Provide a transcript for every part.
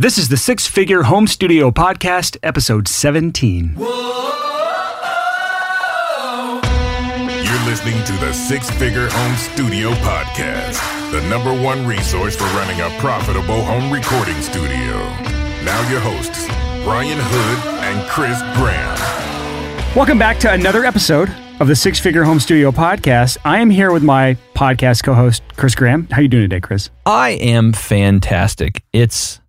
This is the Six Figure Home Studio Podcast, episode 17. You're listening to the Six Figure Home Studio Podcast, the number one resource for running a profitable home recording studio. Now, your hosts, Brian Hood and Chris Graham. Welcome back to another episode of the Six Figure Home Studio Podcast. I am here with my podcast co-host, Chris Graham. How are you doing today, Chris? I am fantastic. It's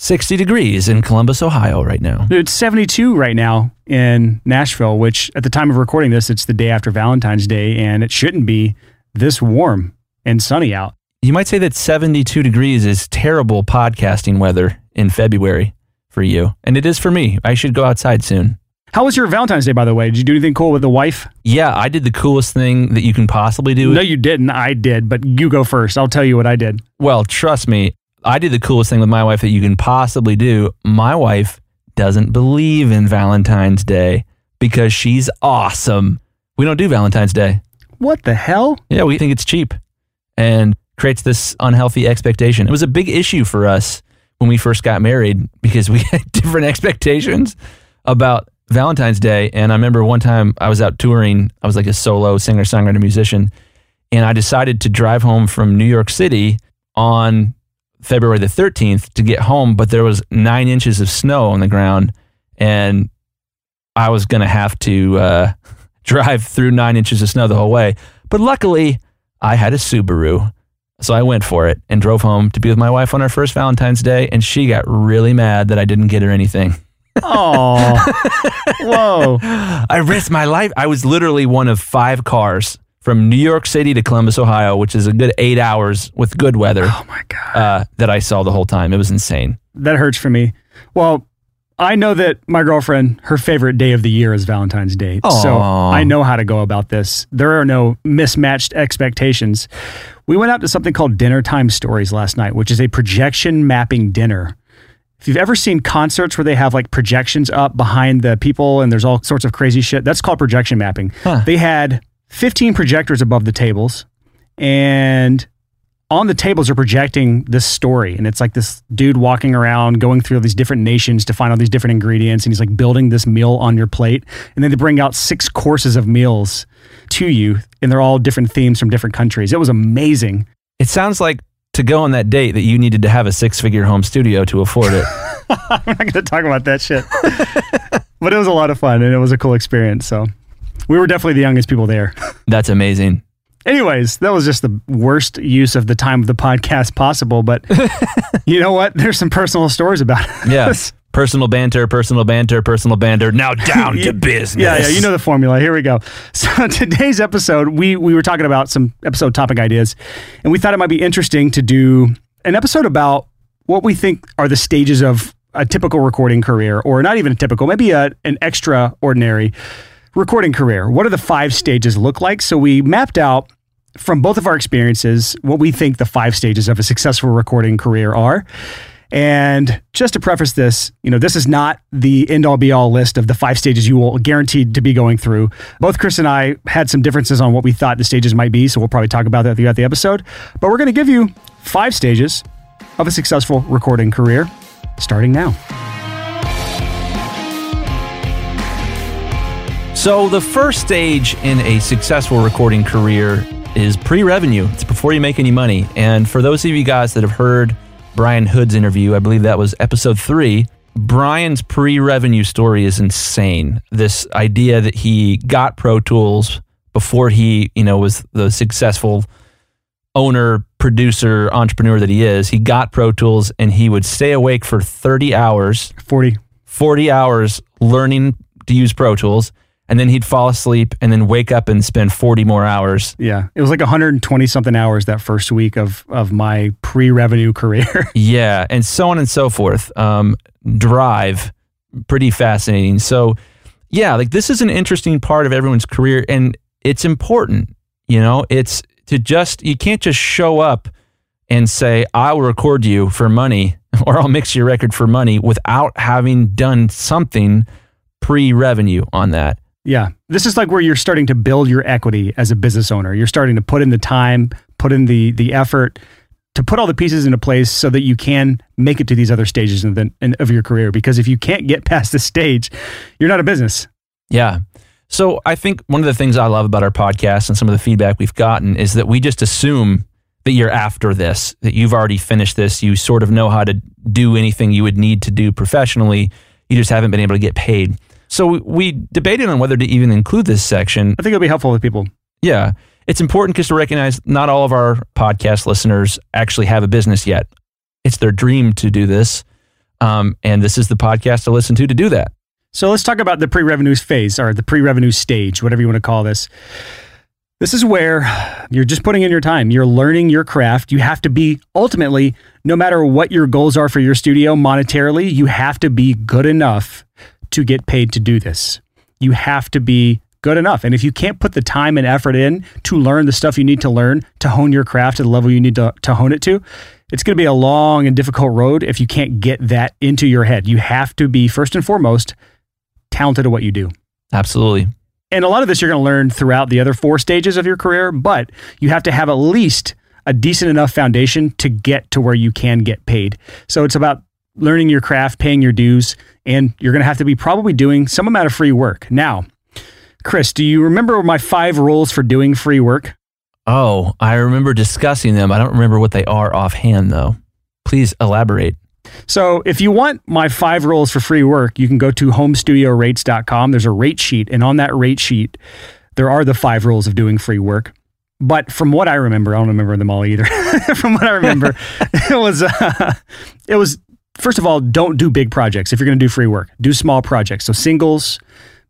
60 degrees in Columbus, Ohio right now. It's 72 right now in Nashville, which at the time of recording this, it's the day after Valentine's Day, and it shouldn't be this warm and sunny out. You might say that 72 degrees is terrible podcasting weather in February for you, and it is for me. I should go outside soon. How was your Valentine's Day, by the way? Did you do anything cool with the wife? Yeah, I did the coolest thing that you can possibly do. No, you didn't. I did, but you go first. I'll tell you what I did. Well, trust me, I did the coolest thing with my wife that you can possibly do. My wife doesn't believe in Valentine's Day because she's awesome. We don't do Valentine's Day. What the hell? Yeah, we think it's cheap and creates this unhealthy expectation. It was a big issue for us when we first got married because we had different expectations about Valentine's Day. And I remember one time I was out touring, I was like a solo singer, songwriter, musician, and I decided to drive home from New York City on February the 13th to get home, but there was nine inches of snow on the ground, and I was going to have to uh, drive through nine inches of snow the whole way. But luckily, I had a Subaru. So I went for it and drove home to be with my wife on our first Valentine's Day, and she got really mad that I didn't get her anything. Oh, whoa. I risked my life. I was literally one of five cars from New York City to Columbus, Ohio, which is a good eight hours with good weather. Oh my God. Uh, that I saw the whole time. It was insane. That hurts for me. Well, I know that my girlfriend, her favorite day of the year is Valentine's Day. So I know how to go about this. There are no mismatched expectations. We went out to something called Dinner Time Stories last night, which is a projection mapping dinner. If you've ever seen concerts where they have like projections up behind the people and there's all sorts of crazy shit, that's called projection mapping. Huh. They had 15 projectors above the tables and on the tables are projecting this story. And it's like this dude walking around going through all these different nations to find all these different ingredients and he's like building this meal on your plate. And then they bring out six courses of meals to you and they're all different themes from different countries. It was amazing. It sounds like to go on that date that you needed to have a six figure home studio to afford it. i'm not going to talk about that shit. But it was a lot of fun and it was a cool experience so we were definitely the youngest people there That's amazing. Anyways, that was just the worst use of the time of the podcast possible. But you know what? There's some personal stories about it. Yeah. personal banter, personal banter, personal banter. Now down to business. Yeah, yeah, you know the formula. Here we go. So today's episode, we we were talking about some episode topic ideas, and we thought it might be interesting to do an episode about what we think are the stages of a typical recording career, or not even a typical, maybe a, an extraordinary recording career. What do the five stages look like? So we mapped out from both of our experiences what we think the five stages of a successful recording career are. And just to preface this, you know, this is not the end all be all list of the five stages you will guaranteed to be going through. Both Chris and I had some differences on what we thought the stages might be, so we'll probably talk about that throughout the episode. But we're going to give you five stages of a successful recording career starting now. So, the first stage in a successful recording career is pre revenue. It's before you make any money. And for those of you guys that have heard Brian Hood's interview, I believe that was episode three, Brian's pre revenue story is insane. This idea that he got Pro Tools before he, you know, was the successful owner, producer, entrepreneur that he is. He got Pro Tools and he would stay awake for 30 hours 40. 40 hours learning to use Pro Tools, and then he'd fall asleep and then wake up and spend 40 more hours. Yeah. It was like 120 something hours that first week of, of my pre revenue career. Yeah, and so on and so forth. Um, drive, pretty fascinating. So, yeah, like this is an interesting part of everyone's career, and it's important. You know, it's to just, you can't just show up and say, I'll record you for money or I'll mix your record for money without having done something pre revenue on that. Yeah. This is like where you're starting to build your equity as a business owner. You're starting to put in the time, put in the the effort to put all the pieces into place so that you can make it to these other stages of, the, of your career. Because if you can't get past this stage, you're not a business. Yeah. So I think one of the things I love about our podcast and some of the feedback we've gotten is that we just assume that you're after this, that you've already finished this, you sort of know how to do anything you would need to do professionally, you just haven't been able to get paid. So we debated on whether to even include this section. I think it'll be helpful with people. Yeah. It's important because to recognize not all of our podcast listeners actually have a business yet. It's their dream to do this. Um, and this is the podcast to listen to to do that. So let's talk about the pre revenue phase or the pre revenue stage, whatever you want to call this. This is where you're just putting in your time. You're learning your craft. You have to be ultimately, no matter what your goals are for your studio monetarily, you have to be good enough to get paid to do this. You have to be good enough. And if you can't put the time and effort in to learn the stuff you need to learn to hone your craft to the level you need to, to hone it to, it's going to be a long and difficult road if you can't get that into your head. You have to be, first and foremost, talented at what you do. Absolutely. And a lot of this you're going to learn throughout the other four stages of your career, but you have to have at least a decent enough foundation to get to where you can get paid. So it's about learning your craft, paying your dues, and you're going to have to be probably doing some amount of free work. Now, Chris, do you remember my five rules for doing free work? Oh, I remember discussing them. I don't remember what they are offhand, though. Please elaborate. So, if you want my five rules for free work, you can go to homestudiorates.com. There's a rate sheet, and on that rate sheet, there are the five rules of doing free work. But from what I remember, I don't remember them all either. from what I remember, it was uh, it was first of all, don't do big projects if you're going to do free work. Do small projects, so singles,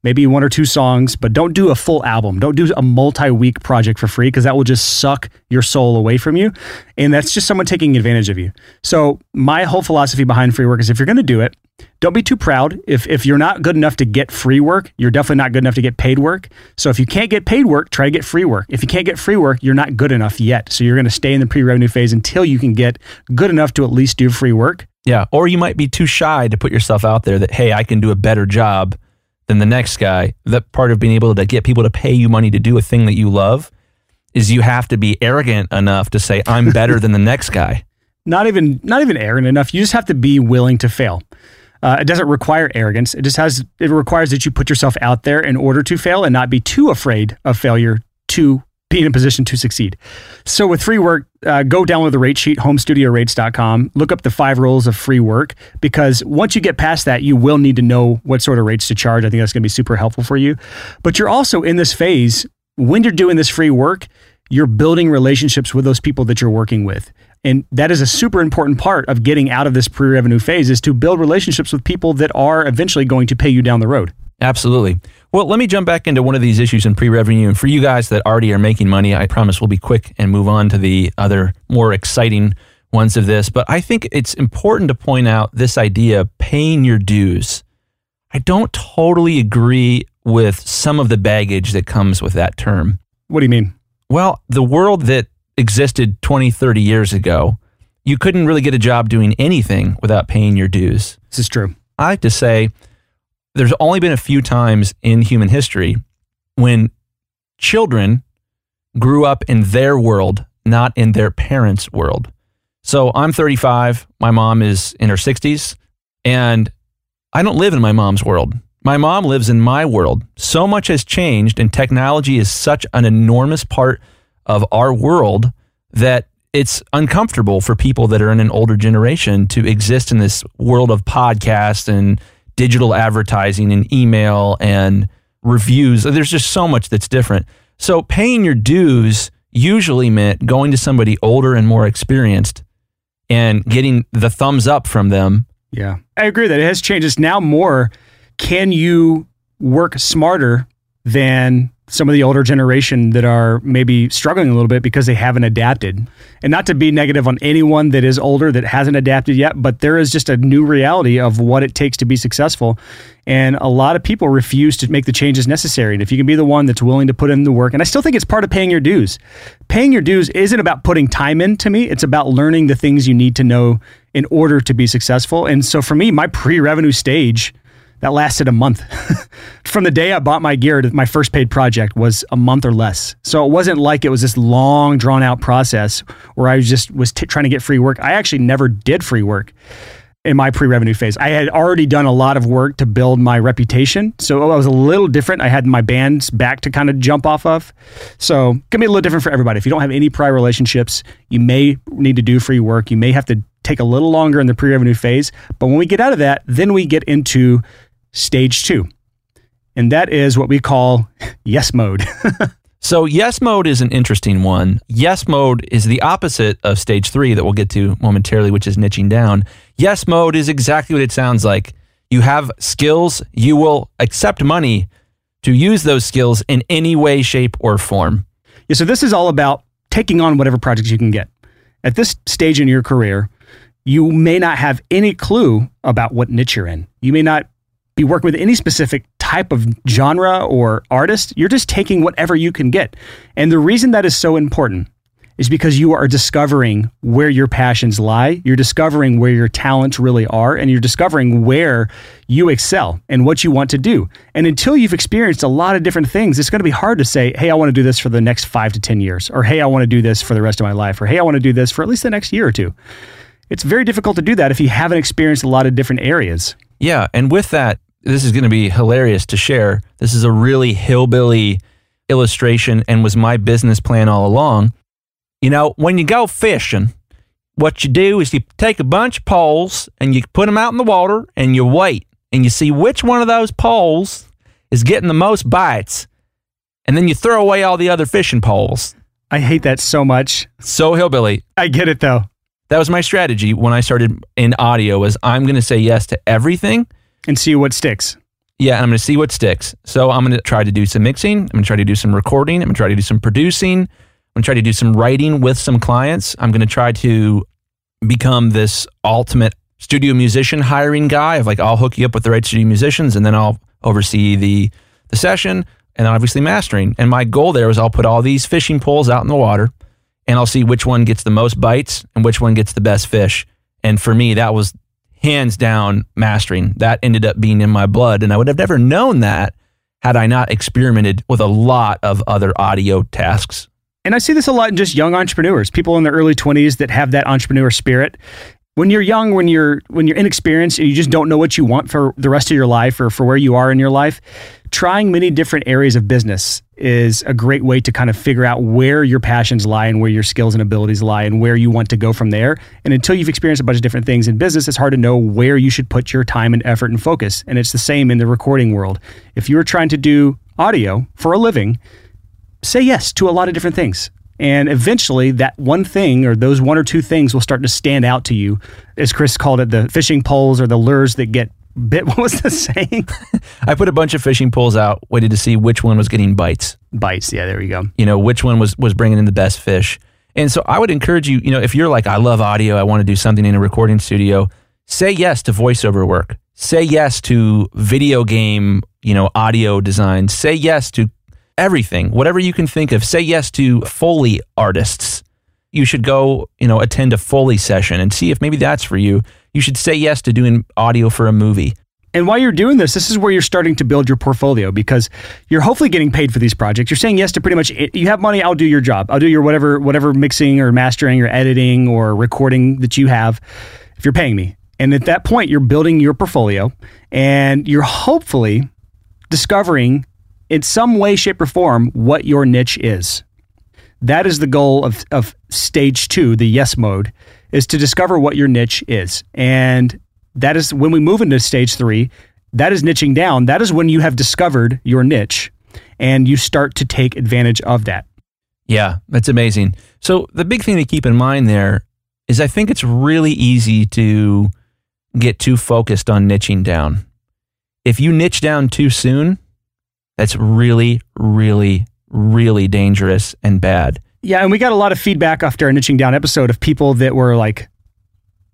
maybe one or two songs, but don't do a full album. Don't do a multi week project for free because that will just suck your soul away from you. And that's just someone taking advantage of you. So, my whole philosophy behind free work is if you're going to do it, don't be too proud. If, if you're not good enough to get free work, you're definitely not good enough to get paid work. So, if you can't get paid work, try to get free work. If you can't get free work, you're not good enough yet. So, you're going to stay in the pre revenue phase until you can get good enough to at least do free work. Yeah. Or you might be too shy to put yourself out there that, hey, I can do a better job than the next guy. That part of being able to get people to pay you money to do a thing that you love is you have to be arrogant enough to say I'm better than the next guy. Not even not even arrogant enough. You just have to be willing to fail. Uh, it doesn't require arrogance. It just has it requires that you put yourself out there in order to fail and not be too afraid of failure to be in a position to succeed. So with free work, uh, go download the rate sheet, homestudiorates.com. Look up the five rules of free work because once you get past that, you will need to know what sort of rates to charge. I think that's going to be super helpful for you. But you're also in this phase when you're doing this free work, you're building relationships with those people that you're working with. And that is a super important part of getting out of this pre-revenue phase is to build relationships with people that are eventually going to pay you down the road. Absolutely. Well, let me jump back into one of these issues in pre revenue. And for you guys that already are making money, I promise we'll be quick and move on to the other more exciting ones of this. But I think it's important to point out this idea of paying your dues. I don't totally agree with some of the baggage that comes with that term. What do you mean? Well, the world that existed 20, 30 years ago, you couldn't really get a job doing anything without paying your dues. This is true. I like to say there's only been a few times in human history when children grew up in their world, not in their parents' world. So I'm 35, my mom is in her 60s, and I don't live in my mom's world. My mom lives in my world. So much has changed, and technology is such an enormous part of our world that it's uncomfortable for people that are in an older generation to exist in this world of podcasts and digital advertising and email and reviews. There's just so much that's different. So paying your dues usually meant going to somebody older and more experienced and getting the thumbs up from them. Yeah. I agree that it has changed. It's now more can you work smarter than some of the older generation that are maybe struggling a little bit because they haven't adapted. And not to be negative on anyone that is older that hasn't adapted yet, but there is just a new reality of what it takes to be successful. And a lot of people refuse to make the changes necessary. And if you can be the one that's willing to put in the work, and I still think it's part of paying your dues. Paying your dues isn't about putting time in to me, it's about learning the things you need to know in order to be successful. And so for me, my pre revenue stage, that lasted a month. from the day I bought my gear to my first paid project was a month or less. So it wasn't like it was this long drawn out process where I was just was t- trying to get free work. I actually never did free work in my pre-revenue phase. I had already done a lot of work to build my reputation. So I was a little different. I had my band's back to kind of jump off of. So it can be a little different for everybody. If you don't have any prior relationships, you may need to do free work. You may have to take a little longer in the pre-revenue phase. But when we get out of that, then we get into stage two. And that is what we call yes mode. So, yes mode is an interesting one. Yes mode is the opposite of stage three that we'll get to momentarily, which is niching down. Yes mode is exactly what it sounds like. You have skills, you will accept money to use those skills in any way, shape, or form. Yeah, so this is all about taking on whatever projects you can get. At this stage in your career, you may not have any clue about what niche you're in. You may not be working with any specific type of genre or artist. You're just taking whatever you can get. And the reason that is so important is because you are discovering where your passions lie. You're discovering where your talents really are, and you're discovering where you excel and what you want to do. And until you've experienced a lot of different things, it's going to be hard to say, hey, I want to do this for the next five to 10 years, or hey, I want to do this for the rest of my life, or hey, I want to do this for at least the next year or two. It's very difficult to do that if you haven't experienced a lot of different areas. Yeah. And with that, this is going to be hilarious to share. This is a really hillbilly illustration and was my business plan all along. You know, when you go fishing, what you do is you take a bunch of poles and you put them out in the water and you wait and you see which one of those poles is getting the most bites. And then you throw away all the other fishing poles. I hate that so much. So hillbilly. I get it though. That was my strategy when I started in audio was I'm going to say yes to everything and see what sticks. Yeah, and I'm going to see what sticks. So I'm going to try to do some mixing. I'm going to try to do some recording. I'm going to try to do some producing. I'm going to try to do some writing with some clients. I'm going to try to become this ultimate studio musician hiring guy of like I'll hook you up with the right studio musicians and then I'll oversee the the session and obviously mastering. And my goal there was I'll put all these fishing poles out in the water and I'll see which one gets the most bites and which one gets the best fish. And for me, that was hands down mastering. That ended up being in my blood. And I would have never known that had I not experimented with a lot of other audio tasks. And I see this a lot in just young entrepreneurs, people in their early 20s that have that entrepreneur spirit. When you're young, when you're when you're inexperienced and you just don't know what you want for the rest of your life or for where you are in your life, trying many different areas of business is a great way to kind of figure out where your passions lie and where your skills and abilities lie and where you want to go from there. And until you've experienced a bunch of different things in business, it's hard to know where you should put your time and effort and focus. And it's the same in the recording world. If you're trying to do audio for a living, say yes to a lot of different things. And eventually, that one thing or those one or two things will start to stand out to you. As Chris called it, the fishing poles or the lures that get bit. What was the saying? I put a bunch of fishing poles out, waited to see which one was getting bites. Bites. Yeah, there you go. You know, which one was was bringing in the best fish. And so I would encourage you, you know, if you're like, I love audio, I want to do something in a recording studio, say yes to voiceover work. Say yes to video game, you know, audio design. Say yes to everything, whatever you can think of. Say yes to Foley artists. You should go, you know, attend a Foley session and see if maybe that's for you you should say yes to doing audio for a movie. And while you're doing this, this is where you're starting to build your portfolio because you're hopefully getting paid for these projects. You're saying yes to pretty much you have money, I'll do your job. I'll do your whatever whatever mixing or mastering or editing or recording that you have if you're paying me. And at that point, you're building your portfolio and you're hopefully discovering in some way, shape, or form what your niche is. That is the goal of, of stage two, the yes mode, is to discover what your niche is. And that is when we move into stage three, that is niching down. That is when you have discovered your niche and you start to take advantage of that. Yeah, that's amazing. So, the big thing to keep in mind there is I think it's really easy to get too focused on niching down. If you niche down too soon, that's really, really, really dangerous and bad. Yeah, and we got a lot of feedback after our niching down episode of people that were like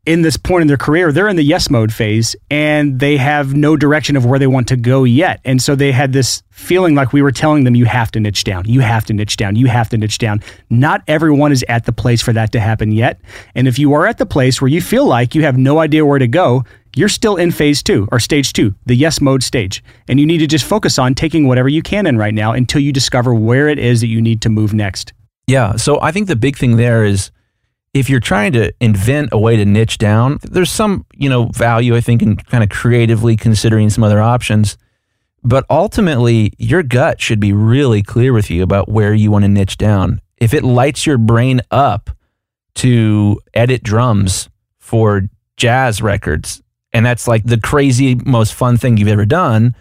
in this point in their career, they're in the yes mode phase and they have no direction of where they want to go yet. And so they had this feeling like we were telling them, you have to niche down, you have to niche down, you have to niche down. Not everyone is at the place for that to happen yet. And if you are at the place where you feel like you have no idea where to go, you're still in phase two or stage two, the yes mode stage. And you need to just focus on taking whatever you can in right now until you discover where it is that you need to move next. Yeah. So I think the big thing there is if you're trying to invent a way to niche down, there's some, you know, value, I think, in kind of creatively considering some other options. But ultimately, your gut should be really clear with you about where you want to niche down. If it lights your brain up to edit drums for jazz records, and that's like the crazy, most fun thing you've ever done,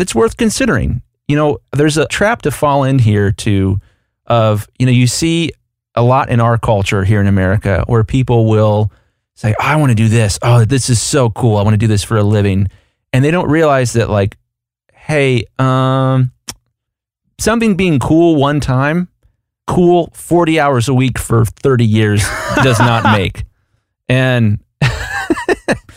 it's worth considering. You know, there's a trap to fall in here to of, you know, you see a lot in our culture here in America where people will say, oh, I want to do this. Oh, this is so cool. I want to do this for a living. And they don't realize that, like, hey, um, something being cool one time, cool 40 hours a week for 30 years does not make. And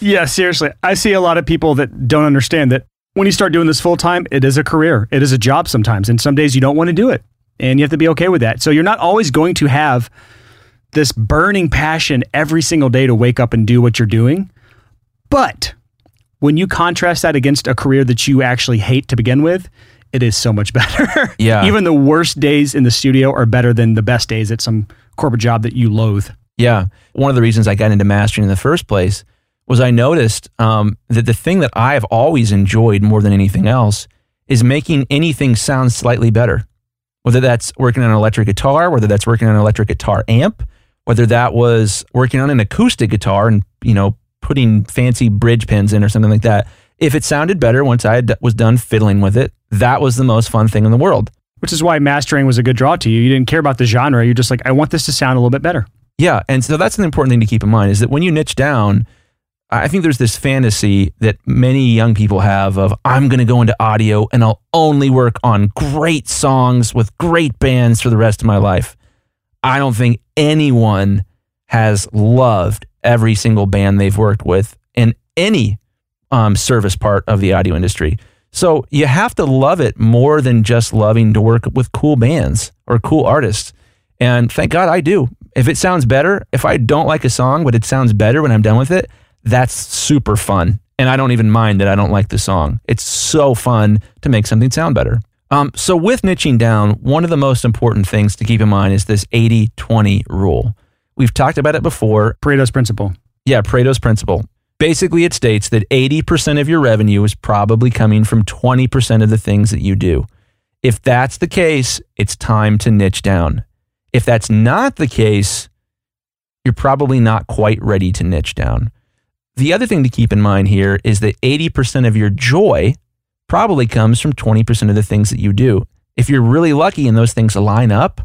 yeah, seriously. I see a lot of people that don't understand that when you start doing this full time, it is a career, it is a job sometimes. And some days you don't want to do it and you have to be okay with that. So you're not always going to have this burning passion every single day to wake up and do what you're doing. But when you contrast that against a career that you actually hate to begin with, it is so much better. Yeah. Even the worst days in the studio are better than the best days at some corporate job that you loathe. Yeah. One of the reasons I got into mastering in the first place was I noticed um, that the thing that I've always enjoyed more than anything else is making anything sound slightly better whether that's working on an electric guitar, whether that's working on an electric guitar amp, whether that was working on an acoustic guitar and, you know, putting fancy bridge pins in or something like that. If it sounded better once I was done fiddling with it, that was the most fun thing in the world. Which is why mastering was a good draw to you. You didn't care about the genre. You're just like, I want this to sound a little bit better. Yeah. And so that's an important thing to keep in mind is that when you niche down, I think there's this fantasy that many young people have of I'm going to go into audio and I'll only work on great songs with great bands for the rest of my life. I don't think anyone has loved every single band they've worked with in any um, service part of the audio industry. So you have to love it more than just loving to work with cool bands or cool artists. And thank God I do. If it sounds better, if I don't like a song, but it sounds better when I'm done with it, that's super fun. And I don't even mind that I don't like the song. It's so fun to make something sound better. Um, so, with niching down, one of the most important things to keep in mind is this 80 20 rule. We've talked about it before. Pareto's principle. Yeah, Pareto's principle. Basically, it states that 80% of your revenue is probably coming from 20% of the things that you do. If that's the case, it's time to niche down. If that's not the case, you're probably not quite ready to niche down. The other thing to keep in mind here is that 80% of your joy probably comes from 20% of the things that you do. If you're really lucky and those things line up,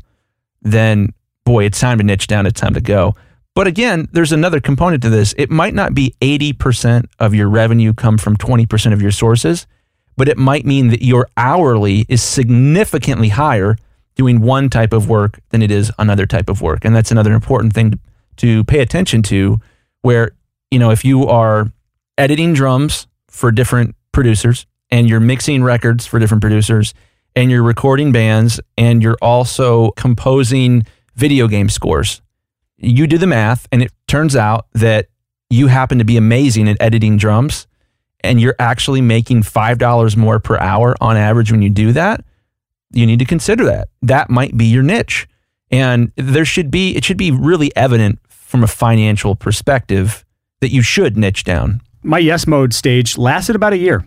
then boy, it's time to niche down, it's time to go. But again, there's another component to this. It might not be 80% of your revenue come from 20% of your sources, but it might mean that your hourly is significantly higher doing one type of work than it is another type of work. And that's another important thing to, pay attention to where you know, if you are editing drums for different producers and you're mixing records for different producers and you're recording bands and you're also composing video game scores, you do the math and it turns out that you happen to be amazing at editing drums and you're actually making $5 more per hour on average when you do that, you need to consider that. That might be your niche. And there should be, it should be really evident from a financial perspective that you should niche down? My yes mode stage lasted about a year.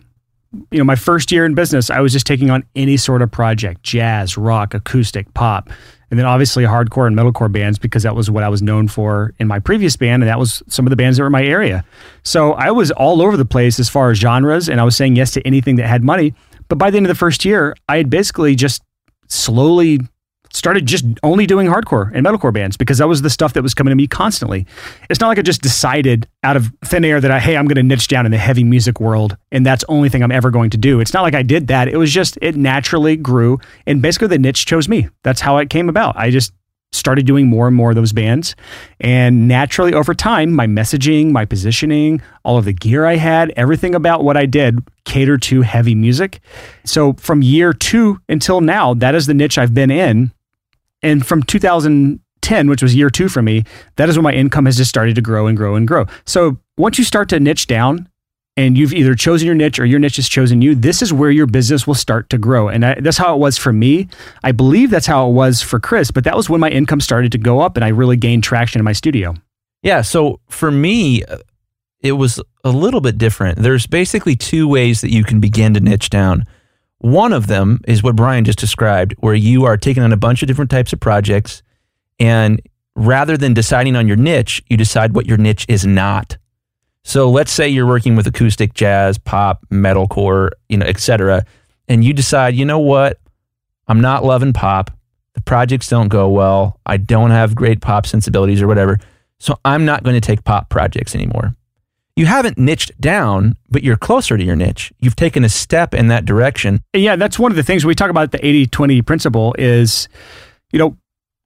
You know, my first year in business, I was just taking on any sort of project jazz, rock, acoustic, pop, and then obviously hardcore and metalcore bands because that was what I was known for in my previous band. And that was some of the bands that were in my area. So I was all over the place as far as genres, and I was saying yes to anything that had money. But by the end of the first year, I had basically just slowly started just only doing hardcore and metalcore bands because that was the stuff that was coming to me constantly. It's not like I just decided out of thin air that I, hey, I'm going to niche down in the heavy music world and that's the only thing I'm ever going to do. It's not like I did that. It was just, it naturally grew and basically the niche chose me. That's how it came about. I just started doing more and more of those bands. And naturally over time, my messaging, my positioning, all of the gear I had, everything about what I did catered to heavy music. So from year two until now, that is the niche I've been in and from 2010, which was year two for me, that is when my income has just started to grow and grow and grow. So once you start to niche down, and you've either chosen your niche or your niche has chosen you, this is where your business will start to grow. And I, that's how it was for me. I believe that's how it was for Chris, but that was when my income started to go up and I really gained traction in my studio. Yeah. So for me, it was a little bit different. There's basically two ways that you can begin to niche down. One of them is what Brian just described, where you are taking on a bunch of different types of projects. And rather than deciding on your niche, you decide what your niche is not. So let's say you're working with acoustic jazz, pop, metalcore, you know, etc., and you decide, you know what, I'm not loving pop. The projects don't go well. I don't have great pop sensibilities or whatever. So I'm not going to take pop projects anymore. You haven't niched down, but you're closer to your niche. You've taken a step in that direction. Yeah, that's one of the things we talk about the 80-20 principle is, you know,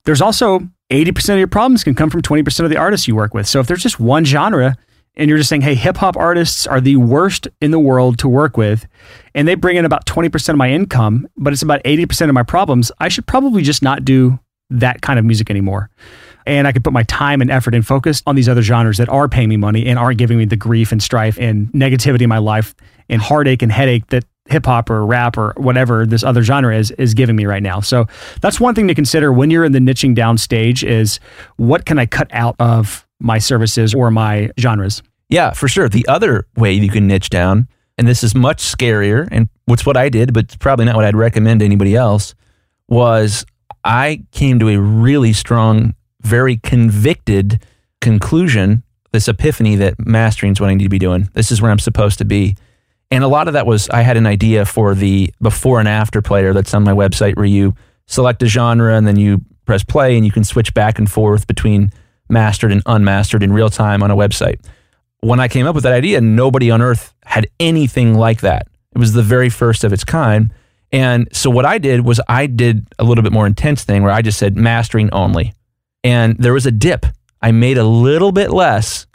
there's also 80% of your problems can come from 20% of the artists you work with. So if there's just one genre and you're just saying, hey, hip hop artists are the worst in the world to work with, and they bring in about 20% of my income, but it's about 80% of my problems, I should probably just not do that kind of music anymore. And I could put my time and effort and focus on these other genres that are paying me money and aren't giving me the grief and strife and negativity in my life and heartache and headache that hip hop or rap or whatever this other genre is is giving me right now. So that's one thing to consider when you're in the niching down stage is what can I cut out of my services or my genres? Yeah, for sure. The other way you can niche down, and this is much scarier, and what's what I did, but probably not what I'd recommend to anybody else, was I came to a really strong, very convicted conclusion, this epiphany that mastering is what I need to be doing. This is where I'm supposed to be. And a lot of that was I had an idea for the before and after player that's on my website where you select a genre and then you press play and you can switch back and forth between mastered and unmastered in real time on a website. When I came up with that idea, nobody on earth had anything like that. It was the very first of its kind. And so what I did was I did a little bit more intense thing where I just said mastering only. And there was a dip. I made a little bit less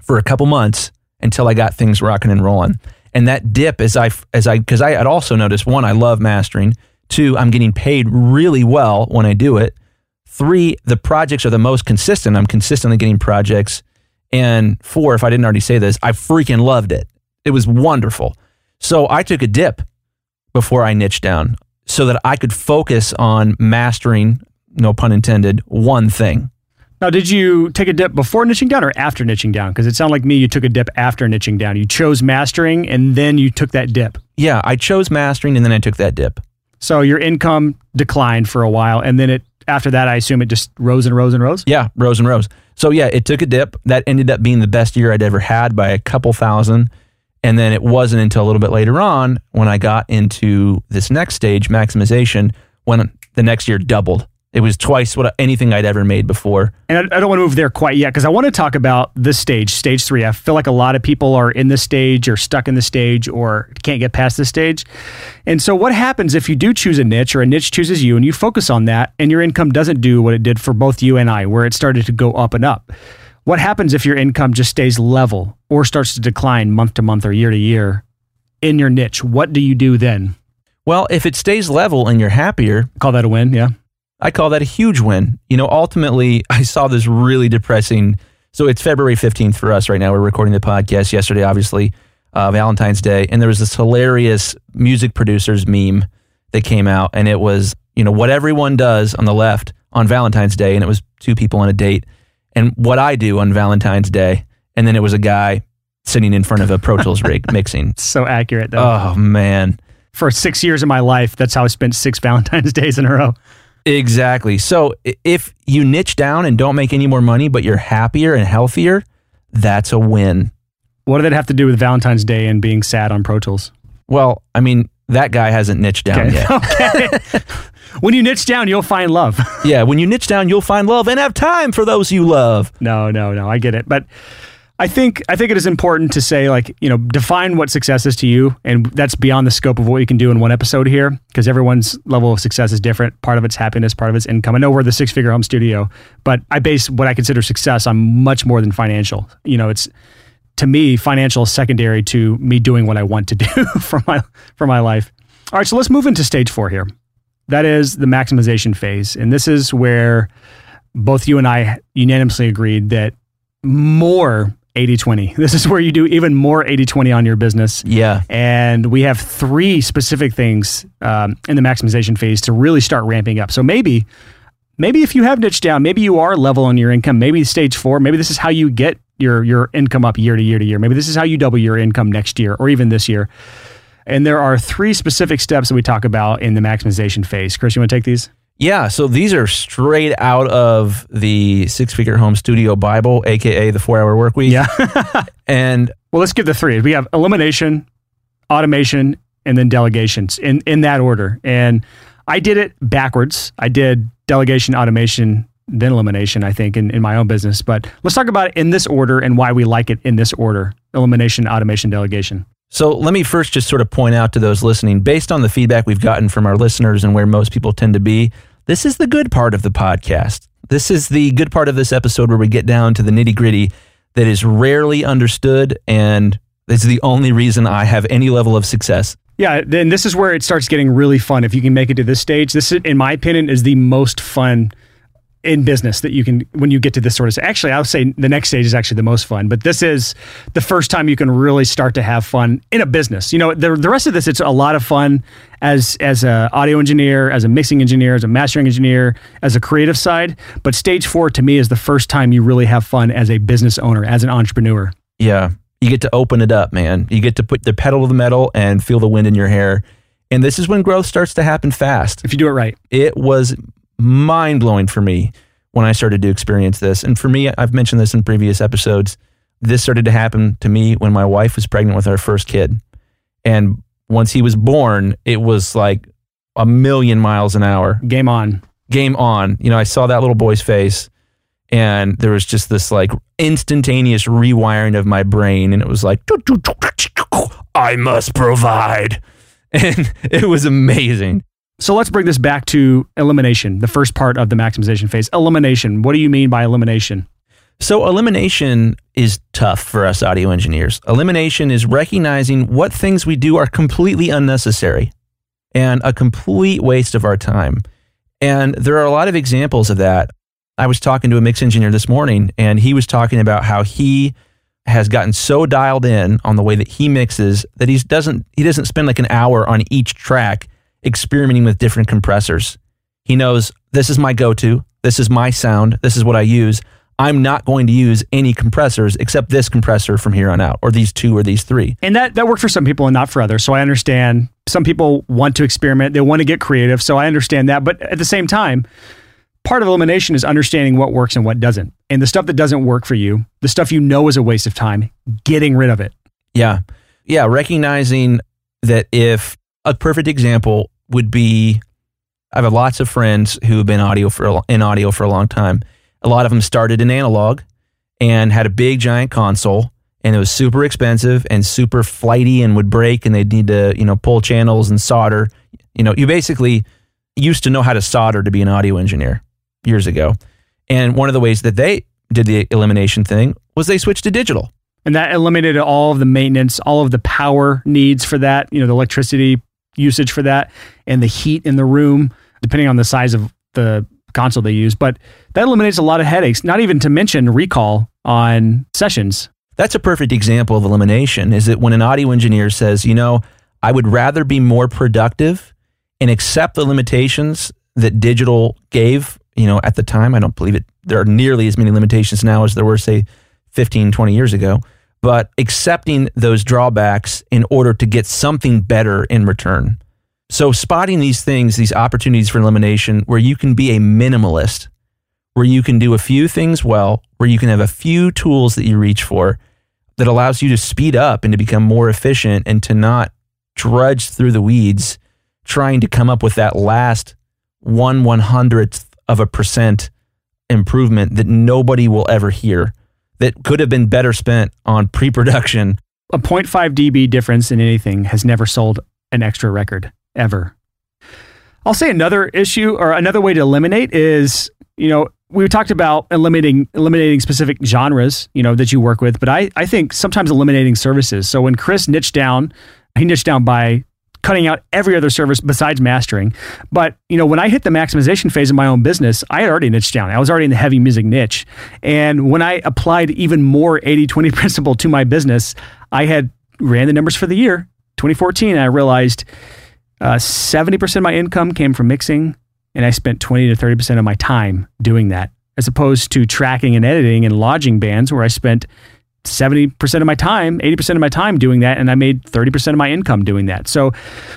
for a couple months until I got things rocking and rolling. And that dip as I as I because I had also noticed one, I love mastering. Two, I'm getting paid really well when I do it. Three, the projects are the most consistent. I'm consistently getting projects. And four, if I didn't already say this, I freaking loved it. It was wonderful. So I took a dip before I niched down so that I could focus on mastering, no pun intended, one thing. Now, did you take a dip before niching down or after niching down? Because it sounded like me, you took a dip after niching down. You chose mastering and then you took that dip. Yeah, I chose mastering and then I took that dip. So your income declined for a while and then it after that I assume it just rose and rose and rose? Yeah, rose and rose. So yeah, it took a dip. That ended up being the best year I'd ever had by a couple thousand. And then it wasn't until a little bit later on when I got into this next stage, maximization, when the next year doubled. It was twice what anything I'd ever made before. And I, I don't want to move there quite yet because I want to talk about this stage, stage three. I feel like a lot of people are in this stage or stuck in the stage or can't get past this stage. And so, what happens if you do choose a niche or a niche chooses you and you focus on that and your income doesn't do what it did for both you and I, where it started to go up and up? What happens if your income just stays level or starts to decline month to month or year to year in your niche? What do you do then? Well, if it stays level and you're happier, Call that a win, yeah. I call that a huge win. You know, ultimately, I saw this really depressing. So it's February 15th for us right now. We're recording the podcast yesterday, obviously, uh, Valentine's Day. And there was this hilarious music producers meme that came out. And it was, you know, what everyone does on the left on Valentine's Day. And it was two people on a date. And what I do on Valentine's Day. And then it was a guy sitting in front of a Pro Tools rig mixing. So accurate, though. Oh, man. For six years of my life, that's how I spent six Valentine's days in a row. Exactly. So if you niche down and don't make any more money, but you're happier and healthier, that's a win. What did that have to do with Valentine's Day and being sad on Pro Tools? Well, I mean, that guy hasn't niched down Okay. yet. okay. when you niche down, you'll find love. yeah, when you niche down, you'll find love and have time for those you love. no, no, no. I get it. But I think I think it is important to say, like, you know, define what success is to you. And that's beyond the scope of what you can do in one episode here, because everyone's level of success is different. Part of it's happiness, part of it's income. I know we're the six figure home studio, but I base what I consider success on much more than financial. You know, it's to me, financial is secondary to me doing what I want to do for my for my life. All right, so let's move into stage four here. That is the maximization phase, and this is where both you and I unanimously agreed that more 80 20. This is where you do even more 80 20 on your business. Yeah. And we have three specific things um, in the maximization phase to really start ramping up. So maybe, maybe if you have niched down, maybe you are level on your income. Maybe stage four. Maybe this is how you get your your income up year to year to year. Maybe this is how you double your income next year or even this year. And there are three specific steps that we talk about in the maximization phase. Chris, you want to take these? Yeah, so these are straight out of the Six Figure Home Studio Bible, aka the Four Hour Work Week. Yeah. and well, let's give the three. We have elimination, automation, and then delegations in in that order. And I did it backwards. I did delegation, automation, then elimination, I think, in, in my own business. But let's talk about it in this order and why we like it in this order elimination, automation, delegation. So let me first just sort of point out to those listening, based on the feedback we've gotten from our listeners and where most people tend to be, this is the good part of the podcast. This is the good part of this episode where we get down to the nitty gritty that is rarely understood and is the only reason I have any level of success. Yeah, then this is where it starts getting really fun. If you can make it to this stage, this, in my opinion, is the most fun in business that you can when you get to this sort of actually i'll say the next stage is actually the most fun but this is the first time you can really start to have fun in a business. You know the, the rest of this it's a lot of fun as as a audio engineer as a mixing engineer as a mastering engineer as a creative side but stage four to me is the first time you really have fun as a business owner as an entrepreneur. Yeah. You get to open it up man. You get to put the pedal to the metal and feel the wind in your hair. And this is when growth starts to happen fast. If you do it right. It was mind blowing for me when I started to experience this. And for me, I've mentioned this in previous episodes. This started to happen to me when my wife was pregnant with our first kid. And once he was born, it was like a million miles an hour. Game on. Game on. You know, I saw that little boy's face and there was just this like instantaneous rewiring of my brain. And it was like, I must provide. And it was amazing. So let's bring this back to elimination, the first part of the maximization phase. Elimination. What do you mean by elimination? So, elimination is tough for us audio engineers. Elimination is recognizing what things we do are completely unnecessary and a complete waste of our time. And there are a lot of examples of that. I was talking to a mix engineer this morning, and he was talking about how he has gotten so dialed in on the way that he mixes that he doesn't he doesn't spend like an hour on each track experimenting with different compressors. He knows this is my go to, this is my sound, this is what I use. I'm not going to use any compressors except this compressor from here on out, or these two or these three. And that, that works for some people and not for others. So I understand some people want to experiment, they want to get creative. So I understand that. But at the same time, part of elimination is understanding what works and what doesn't. And the stuff that doesn't work for you, the stuff you know is a waste of time, getting rid of it. Yeah. Yeah. Recognizing that if a perfect example would be I have lots of friends who have been audio for in audio for a long time. A lot of them started in analog and had a big giant console and it was super expensive and super flighty and would break and they'd need to, you know, pull channels and solder. You know, you basically used to know how to solder to be an audio engineer years ago. And one of the ways that they did the elimination thing was they switched to digital. And that eliminated all of the maintenance, all of the power needs for that, you know, the electricity usage for that and the heat in the room, depending on the size of the console they use. But that eliminates a lot of headaches, not even to mention recall on sessions. That's a perfect example of elimination is that when an audio engineer says, you know, I would rather be more productive and accept the limitations that digital gave, you know, at the time. I don't believe it. There are nearly as many limitations now as there were, say, 15, 20 years ago but accepting those drawbacks in order to get something better in return. So, spotting these things, these opportunities for elimination, where you can be a minimalist, where you can do a few things well, where you can have a few tools that you reach for that allows you to speed up and to become more efficient and to not drudge through the weeds trying to come up with that last one one hundredth of a percent improvement that nobody will ever hear that could have been better spent on pre production. A 0.5 dB difference in anything has never sold an extra record, ever. I'll say another issue or another way to eliminate is, you know, we talked about eliminating eliminating specific genres, you know, that you work with, but I, I think sometimes eliminating services. So when Chris niched down, he niched down by cutting out every other service besides mastering. But, you know, when I hit the maximization phase of my own business, I had already niched down. I was already in the heavy music niche. And when I applied even more 80 20 principle to my business, I had ran the numbers for the year 2014 and I realized uh, 70% of my income came from mixing and I spent 20 to 30% of my time doing that as opposed to tracking and editing and lodging bands where I spent 70% of my time, 80% of my time doing that and I made 30% of my income doing that. So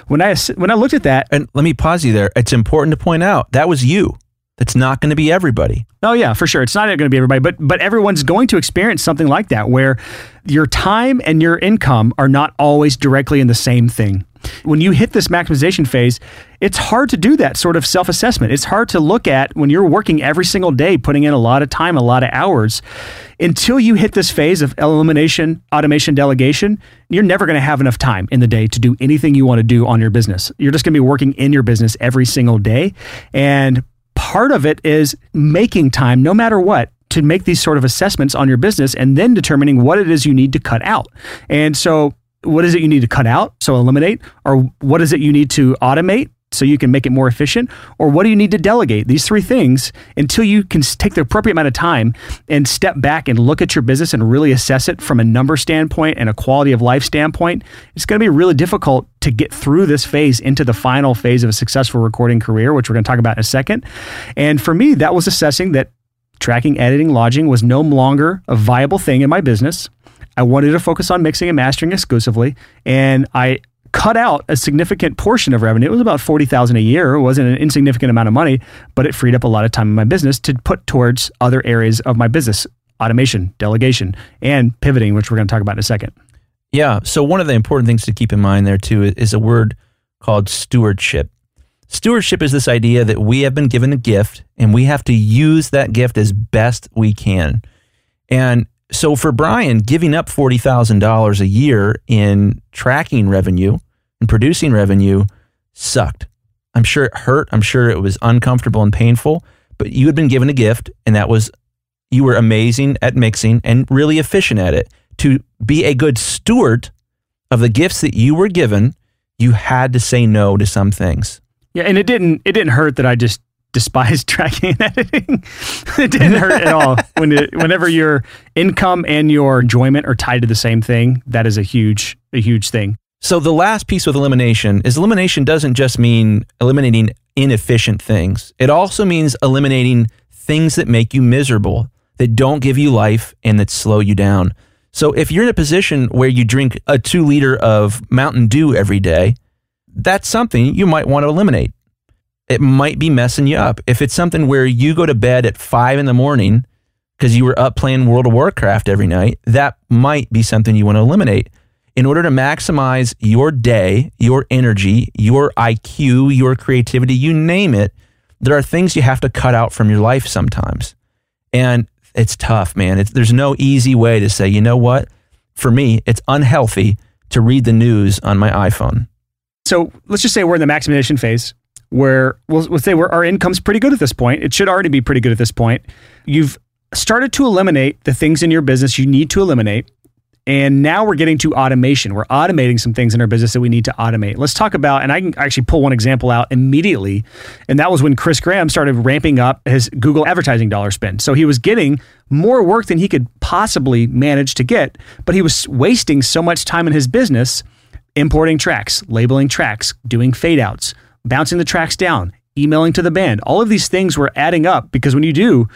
when I when I looked at that And let me pause you there. It's important to point out that was you. That's not going to be everybody. Oh yeah, for sure. It's not going to be everybody, but but everyone's going to experience something like that where your time and your income are not always directly in the same thing. When you hit this maximization phase, it's hard to do that sort of self assessment. It's hard to look at when you're working every single day, putting in a lot of time, a lot of hours. Until you hit this phase of elimination, automation, delegation, you're never going to have enough time in the day to do anything you want to do on your business. You're just going to be working in your business every single day. And part of it is making time, no matter what, to make these sort of assessments on your business and then determining what it is you need to cut out. And so, what is it you need to cut out? So, eliminate, or what is it you need to automate? So you can make it more efficient, or what do you need to delegate? These three things until you can take the appropriate amount of time and step back and look at your business and really assess it from a number standpoint and a quality of life standpoint. It's going to be really difficult to get through this phase into the final phase of a successful recording career, which we're going to talk about in a second. And for me, that was assessing that tracking, editing, lodging was no longer a viable thing in my business. I wanted to focus on mixing and mastering exclusively, and I cut out a significant portion of revenue. It was about 40,000 a year. It wasn't an insignificant amount of money, but it freed up a lot of time in my business to put towards other areas of my business, automation, delegation, and pivoting, which we're going to talk about in a second. Yeah. So one of the important things to keep in mind there too is a word called stewardship. Stewardship is this idea that we have been given a gift and we have to use that gift as best we can. And so for Brian, giving up $40,000 a year in tracking revenue and producing revenue sucked. I'm sure it hurt. I'm sure it was uncomfortable and painful, but you had been given a gift and that was you were amazing at mixing and really efficient at it. To be a good steward of the gifts that you were given, you had to say no to some things. Yeah, and it didn't it didn't hurt that I just despised tracking and editing. it didn't hurt at all. When it, whenever your income and your enjoyment are tied to the same thing, that is a huge a huge thing. So the last piece with elimination is elimination doesn't just mean eliminating inefficient things. It also means eliminating things that make you miserable, that don't give you life and that slow you down. So if you're in a position where you drink a 2 liter of Mountain Dew every day, that's something you might want to eliminate. It might be messing you up. If it's something where you go to bed at 5 in the morning because you were up playing World of Warcraft every night, that might be something you want to eliminate in order to maximize your day, your energy, your IQ, your creativity, you name it, there are things you have to cut out from your life sometimes. And it's tough, man. It's, there's no easy way to say, you know what? For me, it's unhealthy to read the news on my iPhone. So let's just say we're in the maximization phase where we'll, we'll say our income's pretty good at this point. It should already be pretty good at this point. You've started to eliminate the things in your business you need to eliminate. And now we're getting to automation. We're automating some things in our business that we need to automate. Let's talk about, and I can actually pull one example out immediately. And that was when Chris Graham started ramping up his Google advertising dollar spend. So he was getting more work than he could possibly manage to get, but he was wasting so much time in his business importing tracks, labeling tracks, doing fade outs, bouncing the tracks down, emailing to the band. All of these things were adding up because when you do,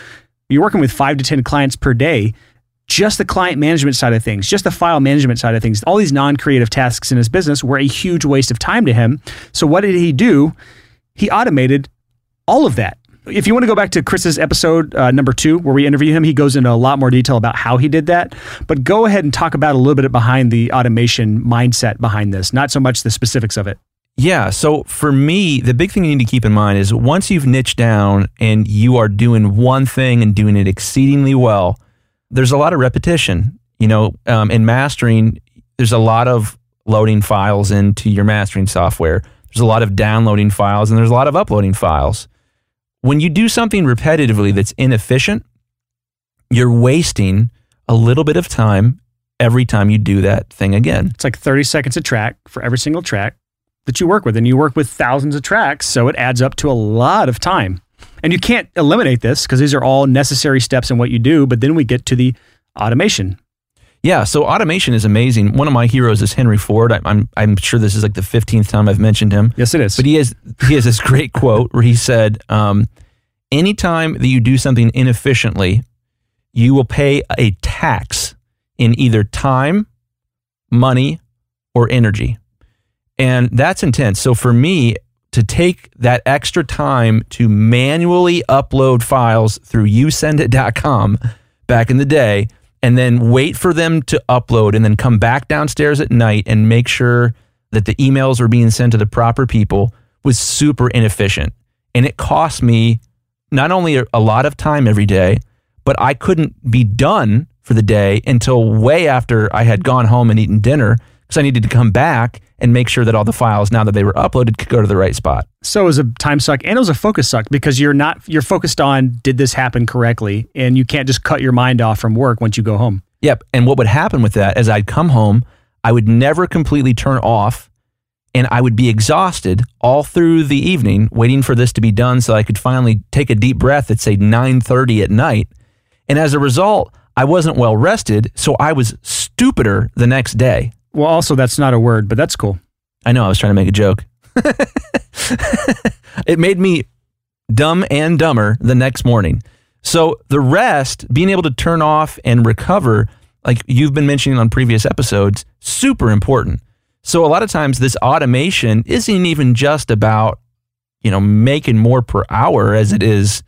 you're working with five to 10 clients per day just the client management side of things, just the file management side of things, all these non creative tasks in his business were a huge waste of time to him. So, what did he do? He automated all of that. If you want to go back to Chris's episode uh, number two, where we interview him, he goes into a lot more detail about how he did that. But go ahead and talk about a little bit behind the automation mindset behind this, not so much the specifics of it. Yeah. So for me, the big thing you need to keep in mind is once you've niched down and you are doing one thing and doing it exceedingly well, there's a lot of repetition. You know, um, in mastering, there's a lot of loading files into your mastering software. There's a lot of downloading files and there's a lot of uploading files. When you do something repetitively that's inefficient, you're wasting a little bit of time every time you do that thing again. It's like 30 seconds a track for every single track. that you work with. And you work with thousands of tracks, so it adds up to a lot of time. And you can't eliminate this because these are all necessary steps in what you do. But then we get to the automation. Yeah, so automation is amazing. One of my heroes is Henry Ford. I, I'm I'm sure this is like the fifteenth time I've mentioned him. Yes, it is. But he has he has this great quote where he said, um, "Anytime that you do something inefficiently, you will pay a tax in either time, money, or energy." And that's intense. So for me to take that extra time to manually upload files through yousendit.com back in the day and then wait for them to upload and then come back downstairs at night and make sure that the emails were being sent to the proper people was super inefficient. And it cost me not only a, lot of time every day, but I couldn't be done for the day until way after I had gone home and eaten dinner because I needed to come back and make sure that all the files, now that they were uploaded, could go to the right spot. So it was a time suck and it was a focus suck because you're not you're focused on did this happen correctly and you can't just cut your mind off from work once you go home. Yep. And what would happen with that is I'd come home, I would never completely turn off, and I would be exhausted all through the evening waiting for this to be done so I could finally take a deep breath at say 9:30 at night. And as a result, I wasn't well rested, so I was stupider the next day. Well, also that's not a word, but that's cool. I know I was trying to make a joke. it made me dumb and dumber the next morning. So the rest, being able to turn off and recover, like you've been mentioning on previous episodes, super important. So a lot of times this automation isn't even just about, you know, making more per hour as it is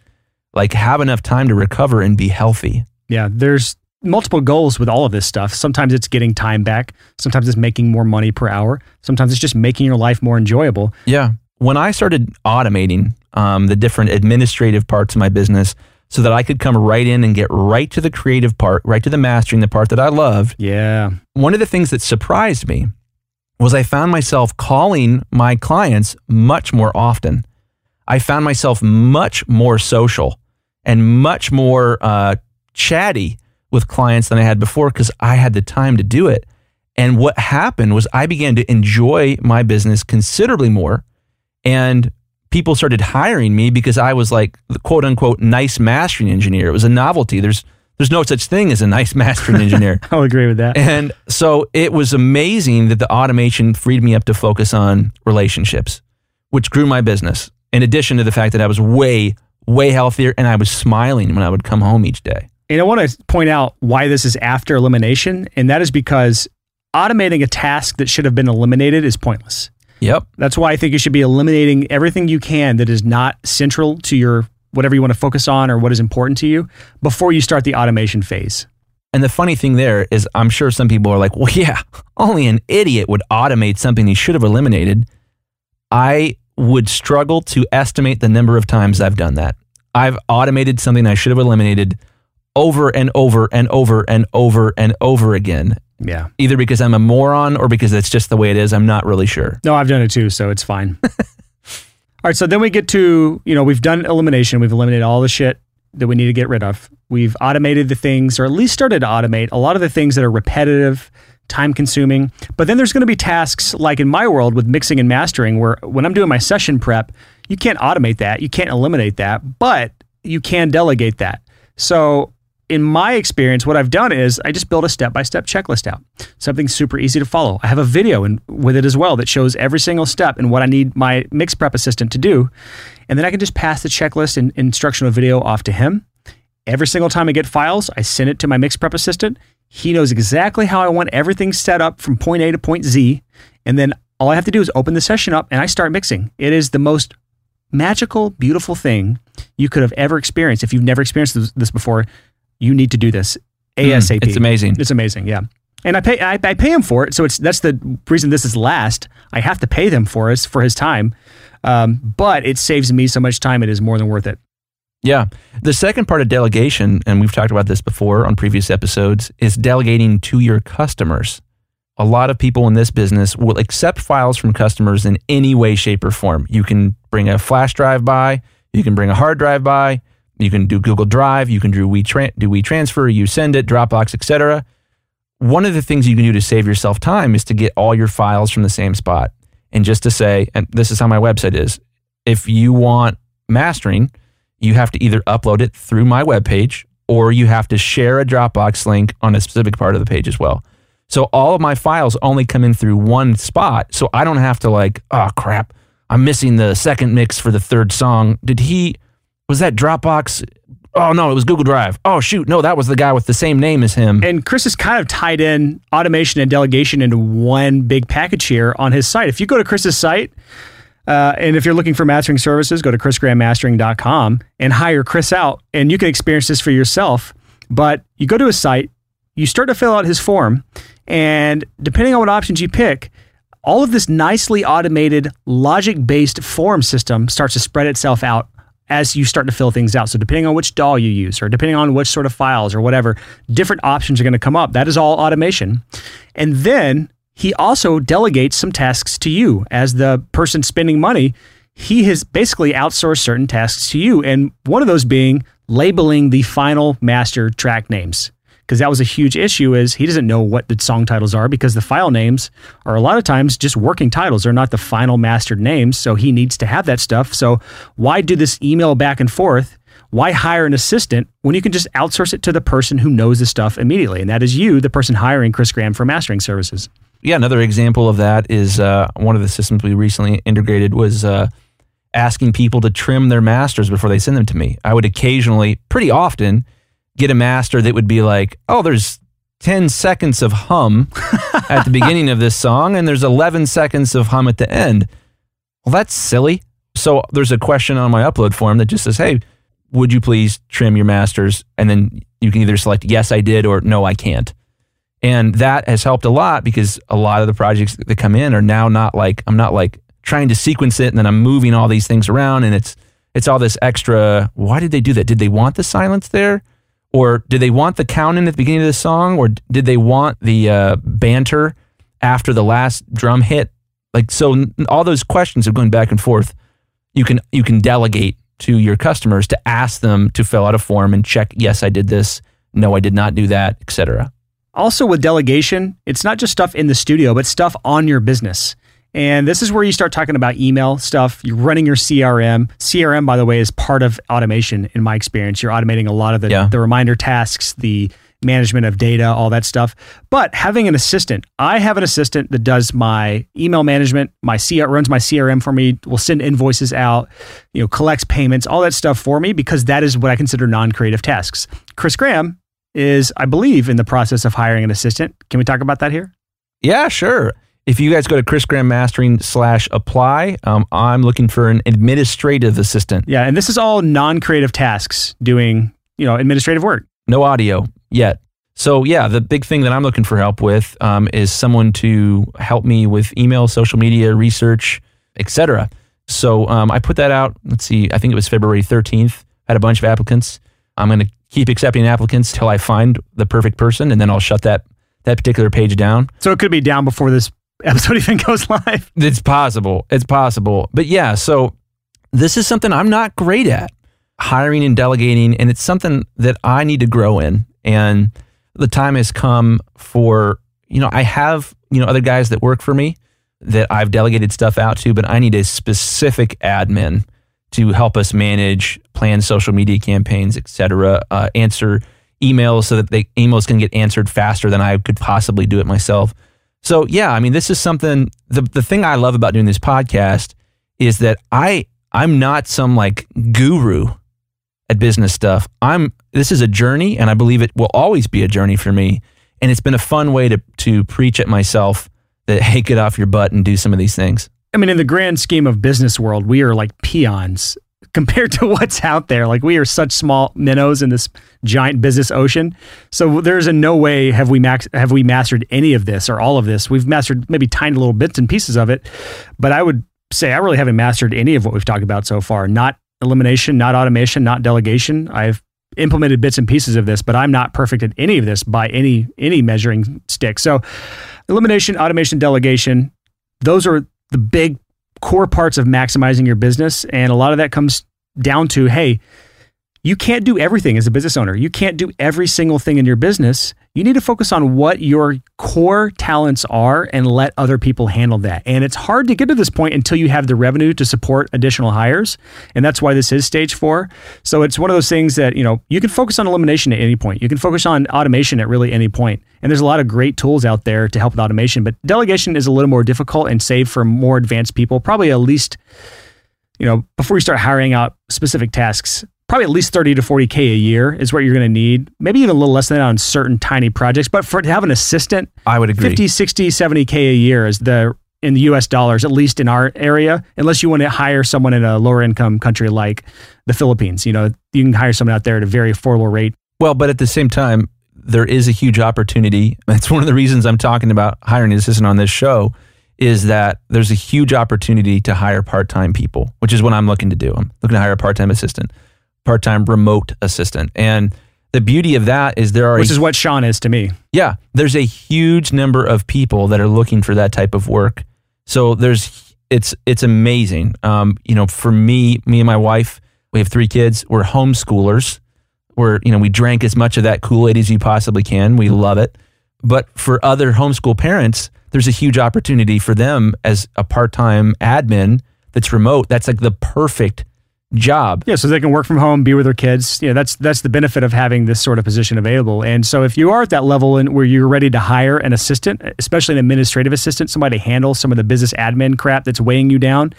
like have enough time to recover and be healthy. Yeah, there's multiple goals with all of this stuff. Sometimes it's getting time back, sometimes it's making more money per hour, sometimes it's just making your life more enjoyable. Yeah. When I started automating um, the different administrative parts of my business so that I could come right in and get right to the creative part, right to the mastering, the part that I loved, Yeah. one of the things that surprised me was I found myself calling my clients much more often. I found myself much more social and much more uh, chatty with clients than I had before because I had the time to do it. And what happened was I began to enjoy my business considerably more. And people started hiring me because I was like the quote unquote nice mastering engineer. It was a novelty. There's there's no such thing as a nice mastering engineer. I'll agree with that. And so it was amazing that the automation freed me up to focus on relationships, which grew my business. In addition to the fact that I was way, way healthier and I was smiling when I would come home each day. And I want to point out why this is after elimination, and that is because automating a task that should have been eliminated is pointless. Yep. That's why I think you should be eliminating everything you can that is not central to your whatever you want to focus on or what is important to you before you start the automation phase. And the funny thing there is, I'm sure some people are like, well, yeah, only an idiot would automate something he should have eliminated. I would struggle to estimate the number of times I've done that. I've automated something I should have eliminated over and over and over and over and over again, Yeah. either because I'm a moron or because it's just the way it is. I'm not really sure. No, I've done it too, so it's fine. all right, so then we get to, you know, we've done elimination. We've eliminated all the shit that we need to get rid of. We've automated the things, or at least started to automate a lot of the things that are repetitive, time consuming. But then there's going to be tasks like in my world with mixing and mastering, where when I'm doing my session prep, you can't automate that. You can't eliminate that, but you can delegate that. So in my experience, what I've done is I just build a step by step checklist out, something super easy to follow. I have a video in, with it as well that shows every single step and what I need my mix prep assistant to do. And then I can just pass the checklist and instructional video off to him. Every single time I get files, I send it to my mix prep assistant. He knows exactly how I want everything set up from point A to point Z. And then all I have to do is open the session up and I start mixing. It is the most magical, beautiful thing you could have ever experienced. If you've never experienced this, this before, you need to do this ASAP. Mm, it's amazing. It's amazing, yeah. And I pay I, I pay him for it, so it's that's the reason this is last. I have to pay them for us for his time, um, but it saves me so much time. It is more than worth it. Yeah. The second part of delegation, and we've talked about this before on previous episodes, is delegating to your customers. A lot of people in this business will accept files from customers in any way, shape, or form. You can bring a flash drive by, you can bring a hard drive by, you can do Google Drive, you can do WeTran- do WeTransfer, YouSendIt, Dropbox, etc. One of the things you can do to save yourself time is to get all your files from the same spot. and just to say, and this is how my website is. If you want mastering, you have to either upload it through my webpage or you have to share a Dropbox link on a specific part of the page as well. So all of my files only come in through one spot. So I don't have to like, oh crap, I'm missing the second mix for the third song. Did he, was that Dropbox? Oh no, it was Google Drive. Oh shoot, no, that was the guy with the same name as him. And Chris has kind of tied in automation and delegation into one big package here on his site. If you go to Chris's site, uh, and if you're looking for mastering services, go to chrisgrahammastering.com and hire Chris out, and you can experience this for yourself. But you go to his site, you start to fill out his form, and depending on what options you pick, all of this nicely automated, logic based form system starts to spread itself out as you start to fill things out. So, depending on which DAW you use, or depending on which sort of files, or whatever, different options are going to come up. That is all automation. And then he also delegates some tasks to you as the person spending money. He has basically outsourced certain tasks to you. And one of those being labeling the final master track names. Because that was a huge issue is he doesn't know what the song titles are because the file names are a lot of times just working titles. They're not the final mastered names. So he needs to have that stuff. So why do this email back and forth why hire an assistant when you can just outsource it to the person who knows the stuff immediately? And that is you, the person hiring Chris Graham for mastering services yeah, another example of that is uh, one of the systems we recently integrated was uh, asking people to trim their masters before they send them to me. I would occasionally, pretty often, get a master that would be like, oh, there's 10 seconds of hum at the beginning of this song, and there's 11 seconds of hum at the end. Well, that's silly. So there's a question on my upload form that just says, hey, would you please trim your masters? And then you can either select yes, I did, or no, I can't. And that has helped a lot because a lot of the projects that come in are now not like I'm not like trying to sequence it and then I'm moving all these things around and it's it's all this extra why did they do that? Did they want the silence there? Or did they want the count in at the beginning of the song? Or did they want the uh, banter after the last drum hit? Like so all those questions of going back and forth, you can you can delegate to your customers to ask them to fill out a form and check, yes, I did this, no, I did not do that, etc. Also, with delegation, it's not just stuff in the studio, but stuff on your business. And this is where you start talking about email stuff. You're running your CRM. CRM, by the way, is part of automation in my experience. You're automating a lot of the, yeah. the reminder tasks, the management of data, all that stuff. But having an assistant, I have an assistant that does my email management, my CR runs my CRM for me, will send invoices out, you know, collects payments, all that stuff for me because that is what I consider non-creative tasks. Chris Graham is, I believe, in the process of hiring an assistant. Can we talk about that here? Yeah, sure. If you guys go to Chris Graham Mastering slash apply, um, I'm looking for an administrative assistant. Yeah, and this is all non-creative tasks doing, you know, administrative work. No audio yet. So yeah, the big thing that I'm looking for help with um, is someone to help me with email, social media, research, etc. So um, I put that out. Let's see, I think it was February 13th. Had a bunch of applicants. I'm going to keep accepting applicants till I find the perfect person, and then I'll shut that that particular page down. So it could be down before this episode even goes live. It's possible. It's possible. But yeah, so this is something I'm not great at hiring and delegating, and it's something that I need to grow in. And the time has come for, you know, I have, you know, other guys that work for me that I've delegated stuff out to, but I need a specific admin to help us manage, plan social media campaigns, etc. Uh, answer emails so that the emails can get answered faster than I could possibly do it myself. So yeah, I mean, this is something. The the thing I love about doing this podcast is that I I'm not some like guru at business stuff. I'm this is a journey, and I believe it will always be a journey for me. And it's been a fun way to to preach at myself that hey, get off your butt and do some of these things. I mean, in the grand scheme of business world, we are like peons compared to what's out there. Like we are such small minnows in this giant business ocean. So there's in no way have we max have we mastered any of this or all of this. We've mastered maybe tiny little bits and pieces of it, but I would say I really haven't mastered any of what we've talked about so far. Not elimination, not automation, not delegation. I've implemented bits and pieces of this, but I'm not perfect at any of this by any any measuring stick. So elimination, automation, delegation, those are the big core parts of maximizing your business. And a lot of that comes down to hey, you can't do everything as a business owner. You can't do every single thing in your business. You need to focus on what your core talents are and let other people handle that. And it's hard to get to this point until you have the revenue to support additional hires. And that's why this is stage four. So it's one of those things that, you know, you can focus on elimination at any point. You can focus on automation at really any point. And there's a lot of great tools out there to help with automation, but delegation is a little more difficult and save for more advanced people, probably at least you know, before you start hiring out specific tasks, probably at least 30 to 40K a year is what you're going to need. Maybe even a little less than that on certain tiny projects. But for to have an assistant, I would agree. 50, 60, 70K a year is the in the US dollars, at least in our area, unless you want to hire someone in a lower income country like the Philippines. You know, you can hire someone out there at a very affordable rate. Well, but at the same time, there is a huge opportunity. That's one of the reasons I'm talking about hiring an assistant on this show is that there's a huge opportunity to hire part-time people, which is what I'm looking to do. I'm looking to hire a part-time assistant, part-time remote assistant. And the beauty of that is there are Which is what Sean is to me. yeah, there's a huge number of people that are looking for that type of work. So there's it's it's amazing. Um, you know, for me, me and my wife, we have three kids. We're homeschoolers. We're you know we drank as much of that Kool Aid as you possibly can. We love it. But for other homeschool parents, there's a huge opportunity for them as a part time admin that's remote. That's like the perfect job. Yeah, so they can work from home, be with their kids. You know, that's that's the benefit of having this sort of position available. And so if you are at that level and where you're ready to hire an assistant, especially an administrative assistant, somebody to handle some of the business admin crap that's weighing you down,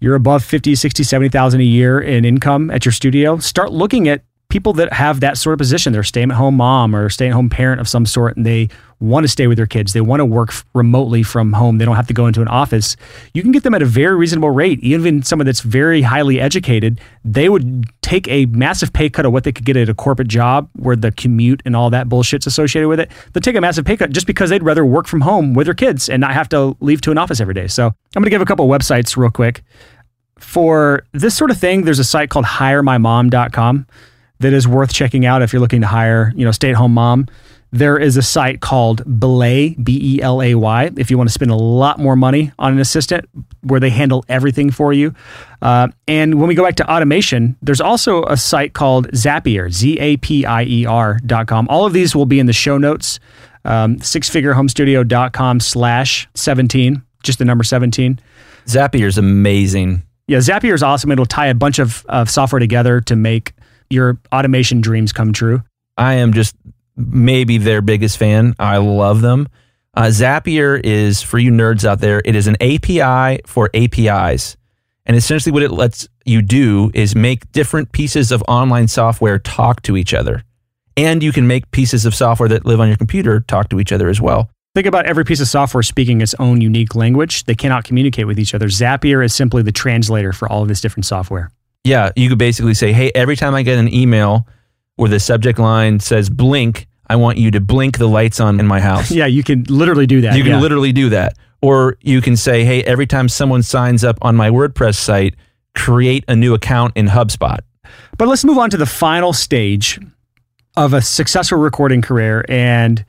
you're above 50, 60, 70,000 a year in income at your studio, start looking at people that have that sort of position. They're a stay at home mom or stay at home parent of some sort, and they want to stay with their kids. They want to work remotely from home. They don't have to go into an office. You can get them at a very reasonable rate. Even someone that's very highly educated, they would take a massive pay cut of what they could get at a corporate job where the commute and all that bullshit's associated with it. They'll take a massive pay cut just because they'd rather work from home with their kids and not have to leave to an office every day. So I'm going to give a couple websites real quick. For this sort of thing, there's a site called hiremymom.com that is worth checking out if you're looking to hire, you know, stay-at-home mom. There is a site called Belay, B E L A Y, if you want to spend a lot more money on an assistant where they handle everything for you. Uh, and when we go back to automation, there's also a site called Zapier, Z A P I E R.com. All of these will be in the show notes. Um, sixfigurehomestudio.com slash 17, just the number 17. Zapier is amazing. Yeah, Zapier is awesome. It'll tie a bunch of, of software together to make your automation dreams come true. I am just maybe their biggest fan. I love them. Uh, Zapier is for you nerds out there. It is an API for APIs, and essentially what it lets you do is make different pieces of online software talk to each other, and you can make pieces of software that live on your computer talk to each other as well. Think about every piece of software speaking its own unique language. They cannot communicate with each other. Zapier is simply the translator for all of this different software. Yeah, you could basically say, "Hey, every time I get an email where the subject line says blink, I want you to blink the lights on in my house." Yeah, you can literally do that. You can yeah. literally do that. Or you can say, "Hey, every time someone signs up on my WordPress site, create a new account in HubSpot." But let's move on to the final stage of a successful recording career and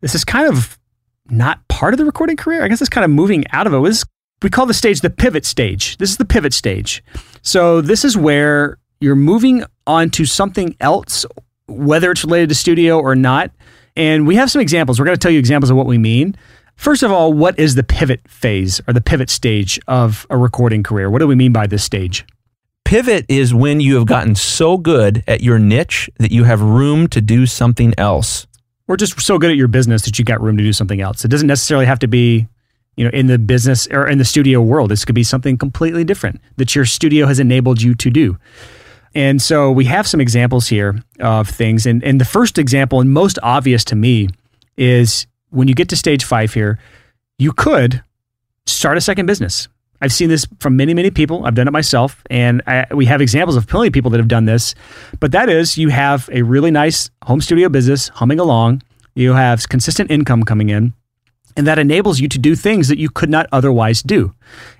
this is kind of not part of the recording career. I guess it's kind of moving out of it. This, we call the stage the pivot stage. This is the pivot stage. So this is where you're moving on to something else, whether it's related to studio or not. And we have some examples. We're going to tell you examples of what we mean. First of all, what is the pivot phase or the pivot stage of a recording career? What do we mean by this stage? Pivot is when you have gotten so good at your niche that you have room to do something else. Or just so good at your business that you got room to do something else. It doesn't necessarily have to be, you know, in the business or in the studio world. This could be something completely different that your studio has enabled you to do. And so we have some examples here of things. And, and the first example, and most obvious to me, is when you get to stage five here, you could start a second business. I've seen this from many, many people. I've done it myself. And I, we have examples of plenty of people that have done this. But that is, you have a really nice home studio business humming along, you have consistent income coming in. And that enables you to do things that you could not otherwise do.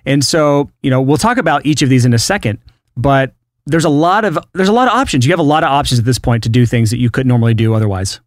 And so, you know, we'll talk about each of these in a second, but there's a lot of there's a lot of options. You have a lot of options at this point to do things that you couldn't normally do otherwise.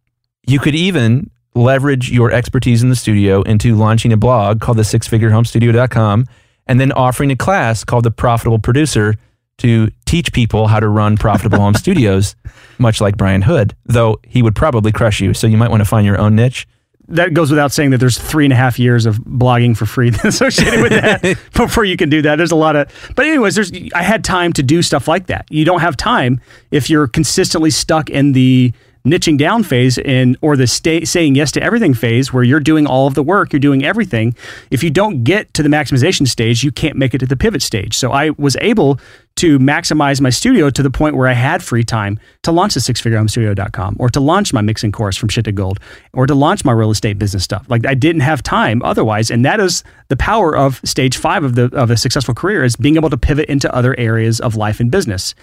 You could even leverage your expertise in the studio into launching a blog called the sixfigurehomestudio.com and then offering a class called the profitable producer to teach teach people how to run profitable home studios, much like Brian Hood, though he would probably crush you. So you might want to find your own niche. That goes without saying that there's three and a half years of blogging for free associated with that before you can do that. There's a lot of, but anyways, there's I had time to do stuff like that. You don't have time if you're consistently stuck in the niching down phase and or the stay, saying yes to everything phase where you're doing all of the work, you're doing everything. If you don't get to the maximization stage, you can't make it to the pivot stage. So I was able to maximize my studio to the point where I had free time to launch the sixfigurehomestudio.com or to launch my mixing course from shit to gold or to launch my real estate business stuff. Like I didn't have time otherwise. And that is the power of stage five of the of a successful career is being able to pivot into other areas of life and business.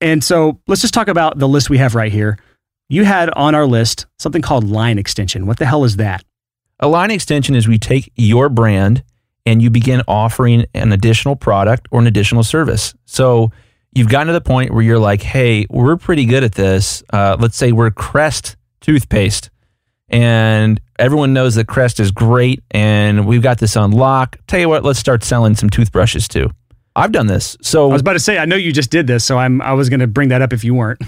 And so let's just talk about the list we have right here you had on our list something called line extension. What the hell is that? A line extension is we take your brand and you begin offering an additional product or an additional service. So you've gotten to the point where you're like, hey, we're pretty good at this. Uh, let's say we're Crest toothpaste, and everyone knows that Crest is great, and we've got this on lock. Tell you what, let's start selling some toothbrushes too. I've done this. So I was about to say, I know you just did this, so I'm I was going to bring that up if you weren't.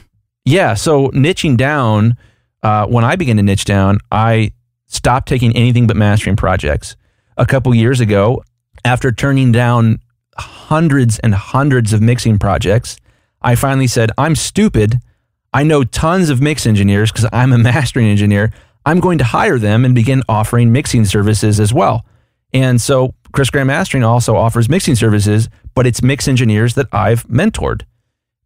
Yeah. So niching down, uh, when I began to niche down, I stopped taking anything but mastering projects. A couple years ago, after turning down hundreds and hundreds of mixing projects, I finally said, I'm stupid. I know tons of mix engineers because I'm a mastering engineer. I'm going to hire them and begin offering mixing services as well. And so Chris Graham Mastering also offers mixing services, but it's mix engineers that I've mentored.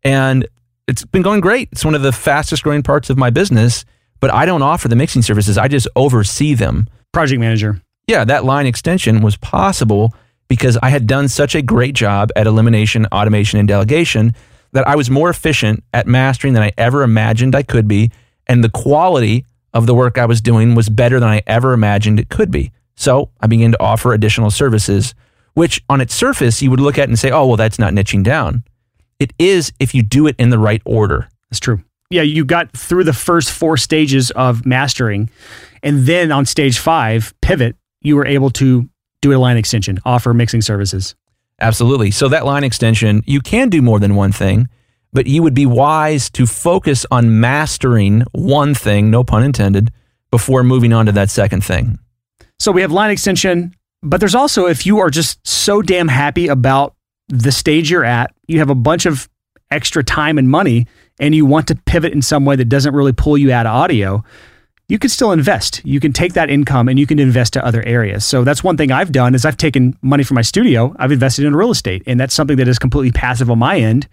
And it's been going great. It's one of the fastest growing parts of my business, but I don't offer the mixing services. I just oversee them. Project manager. Yeah, that line extension was possible because I had done such a great job at elimination, automation, and delegation that I was more efficient at mastering than I ever imagined I could be. And the quality of the work I was doing was better than I ever imagined it could be. So I began to offer additional services, which on its surface you would look at and say, oh, well, that's not niching down. It is if you do it in the right order. That's true. Yeah, you got through the first four stages of mastering. And then on stage five, pivot, you were able to do a line extension, offer mixing services. Absolutely. So that line extension, you can do more than one thing, but you would be wise to focus on mastering one thing, no pun intended, before moving on to that second thing. So we have line extension, but there's also if you are just so damn happy about the stage you're at, you have a bunch of extra time and money, and you want to pivot in some way that doesn't really pull you out of audio, you can still invest. You can take that income and you can invest to other areas. So that's one thing I've done is I've taken money from my studio, I've invested in real estate, and that's something that is completely passive on my end,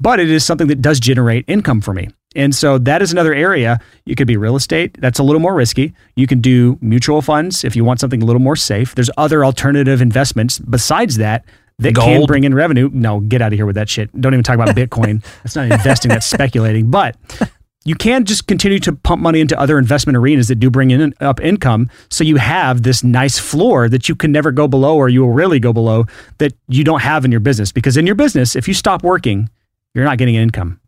but it is something that does generate income for me. And so that is another area. You could be real estate. That's a little more risky. You can do mutual funds if you want something a little more safe. There's other alternative investments besides that that Gold. can bring in revenue. No, get out of here with that shit. Don't even talk about Bitcoin. that's not investing, that's speculating. But you can just continue to pump money into other investment arenas that do bring in up income. So you have this nice floor that you can never go below or you will really go below that you don't have in your business. Because in your business, if you stop working, you're not getting an income.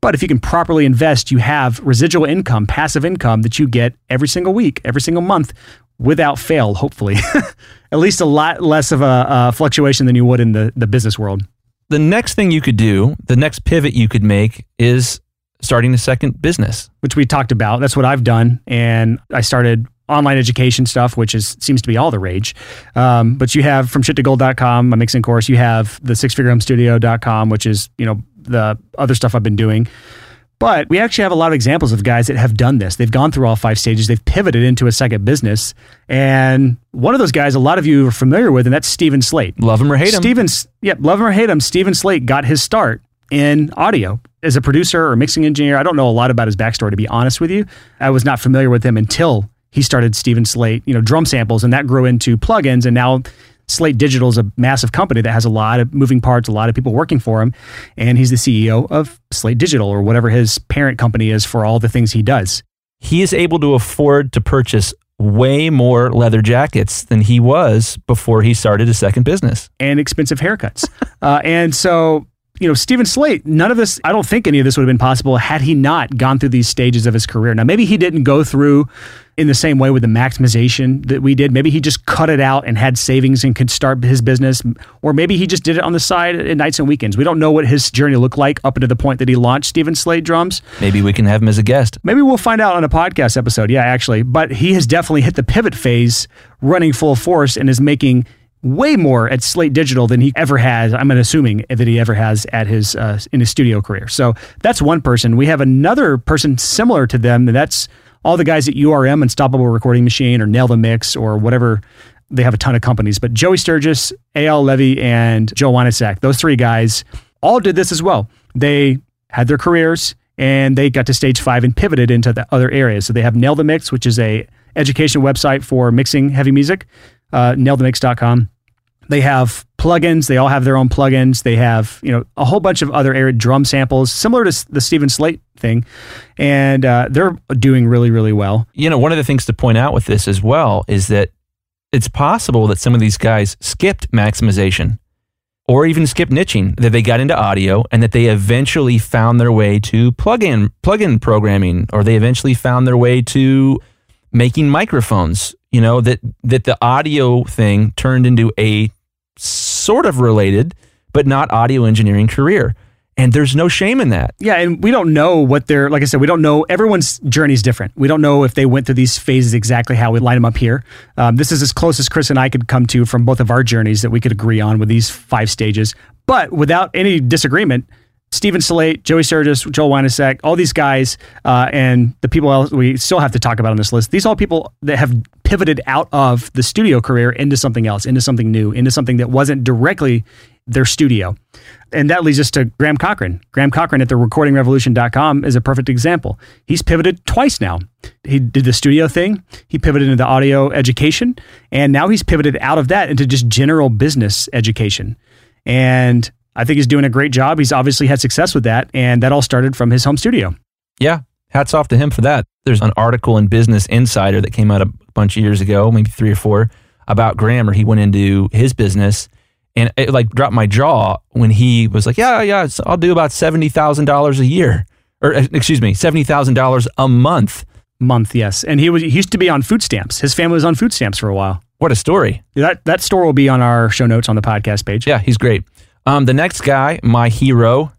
But if you can properly invest, you have residual income, passive income that you get every single week, every single month without fail, hopefully. At least a lot less of a, a, fluctuation than you would in the, the business world. The next thing you could do, the next pivot you could make is starting a second business. Which we talked about. That's what I've done. And I started online education stuff, which is seems to be all the rage. Um, but you have from shit to gold.com, my mixing course. You have the sixfigurehomestudio.com, which is, you know, the other stuff I've been doing. But we actually have a lot of examples of guys that have done this. They've gone through all five stages. They've pivoted into a second business. And one of those guys, a lot of you are familiar with, and that's Steven Slate. Love him or hate him. Steven's, yeah, love him or hate him. Steven Slate got his start in audio as a producer or mixing engineer. I don't know a lot about his backstory, to be honest with you. I was not familiar with him until he started Steven Slate, you know, drum samples, and that grew into plugins. And now Slate Digital is a massive company that has a lot of moving parts, a lot of people working for him, and he's the CEO of Slate Digital or whatever his parent company is for all the things he does. He is able to afford to purchase way more leather jackets than he was before he started a second business and expensive haircuts. uh, and so you know, Steven Slate, none of this, I don't think any of this would have been possible had he not gone through these stages of his career. Now, maybe he didn't go through in the same way with the maximization that we did. Maybe he just cut it out and had savings and could start his business. Or maybe he just did it on the side at nights and weekends. We don't know what his journey looked like up until the point that he launched Steven Slate Drums. Maybe we can have him as a guest. Maybe we'll find out on a podcast episode. Yeah, actually. But he has definitely hit the pivot phase running full force and is making way more at Slate Digital than he ever has. I'm assuming that he ever has at his uh, in his studio career. So that's one person. We have another person similar to them, and that's all the guys at URM, Unstoppable Recording Machine, or Nail the Mix, or whatever. They have a ton of companies, but Joey Sturgis, Eyal Levi, and Joel Wanasek, those three guys all did this as well. They had their careers and they got to stage five and pivoted into the other areas. So they have Nail the Mix, which is a education website for mixing heavy music uh, nailthemix.com. They have plugins. They all have their own plugins. They have, you know, a whole bunch of other arid drum samples, similar to the Steven Slate thing, and uh, they're doing really, really well. You know, one of the things to point out with this as well is that it's possible that some of these guys skipped maximization or even skipped niching, that they got into audio and that they eventually found their way to plug-in plug-in programming, or they eventually found their way to making microphones you know that that the audio thing turned into a sort of related but not audio engineering career and there's no shame in that Yeah, and we don't know what they're like. I said, we don't know. Everyone's journey is different. We don't know if they went through these phases exactly how we line them up here. Um, this is as close as Chris and I could come to from both of our journeys that we could agree on with these five stages. But without any disagreement, Steven Slate, Joey Sturgis, Joel Wanasek, all these guys, uh, and the people else we still have to talk about on this list. These are all people that have pivoted out of the studio career into something else, into something new, into something that wasn't directly their studio. And that leads us to Graham Cochran. Graham Cochran at the recordingrevolution.com is a perfect example. He's pivoted twice now. He did the studio thing, he pivoted into audio education, and now he's pivoted out of that into just general business education. And I think he's doing a great job. He's obviously had success with that, and that all started from his home studio. yeah hats off to him for that there's an article in business insider that came out bunch of years ago maybe three or four about graham where he went into his business and it like dropped my jaw when he was like yeah yeah i'll do about $70000 a year or uh, excuse me $70000 a month Month, yes. And he was he used to be on food stamps. His family was on food stamps for a while. what a story That that store will be on our show notes on the podcast page. Yeah, he's great. Um, the next guy, my hero,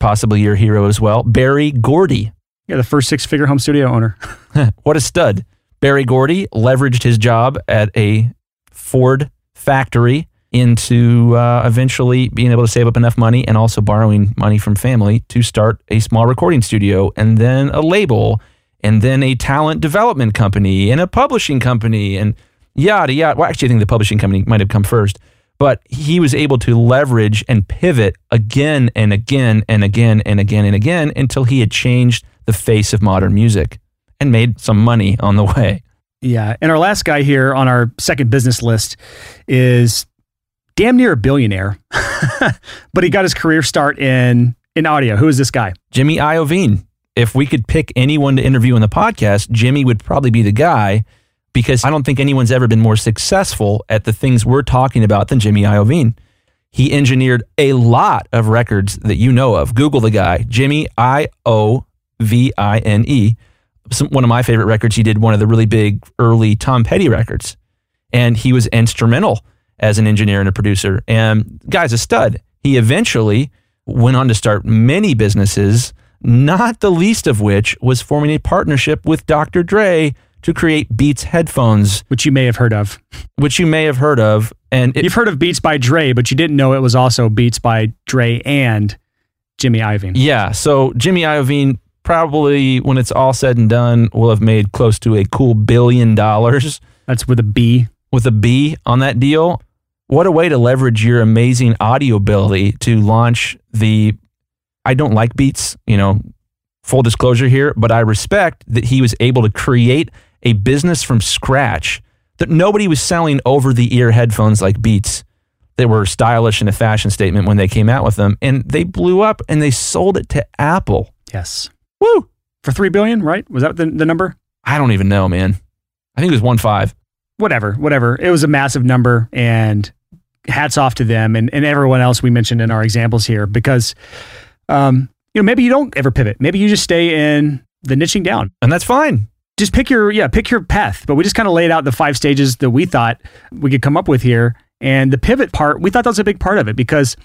possibly your hero as well, Berry Gordy. Yeah, the first six figure home studio owner. What a stud. Berry Gordy leveraged his job at a Ford factory into uh, eventually being able to save up enough money and also borrowing money from family to start a small recording studio and then a label and then a talent development company and a publishing company and yada yada. Well, actually, I think the publishing company might have come first, but he was able to leverage and pivot again and again and again and again and again until he had changed the face of modern music and made some money on the way. Yeah. And our last guy here on our second business list is damn near a billionaire, but he got his career start in in audio. Who is this guy? Jimmy Iovine. If we could pick anyone to interview on the podcast, Jimmy would probably be the guy because I don't think anyone's ever been more successful at the things we're talking about than Jimmy Iovine. He engineered a lot of records that you know of. Google the guy, Jimmy I O V I N E. Some- One of my favorite records, he did one of the really big early Tom Petty records. And he was instrumental as an engineer and a producer. And guy's a stud. He eventually went on to start many businesses, not the least of which was forming a partnership with Dr. Dre to create Beats headphones, Which you may have heard of. which you may have heard of. And it, You've heard of Beats by Dre, but you didn't know it was also Beats by Dre and Jimmy Iovine. yeah, so Jimmy Iovine probably, when it's all said and done, we'll have made close to a cool billion dollars That's with a B. with a B on that deal. What a way to leverage your amazing audio ability to launch the. I don't like Beats, you know, full disclosure here, but I respect that he was able to create a business from scratch that nobody was selling over the ear headphones like Beats They were stylish and a fashion statement when they came out with them. And they blew up and they sold it to Apple. Yes. Woo! For three billion, right? Was that the, the number? I don't even know, man. I think it was one five. Whatever, whatever. It was a massive number and hats off to them and, and everyone else we mentioned in our examples here because, um, you know, maybe you don't ever pivot. Maybe you just stay in the niching down. And that's fine. Just pick your, yeah, pick your path. But we just kind of laid out the five stages that we thought we could come up with here. And the pivot part, we thought that was a big part of it because,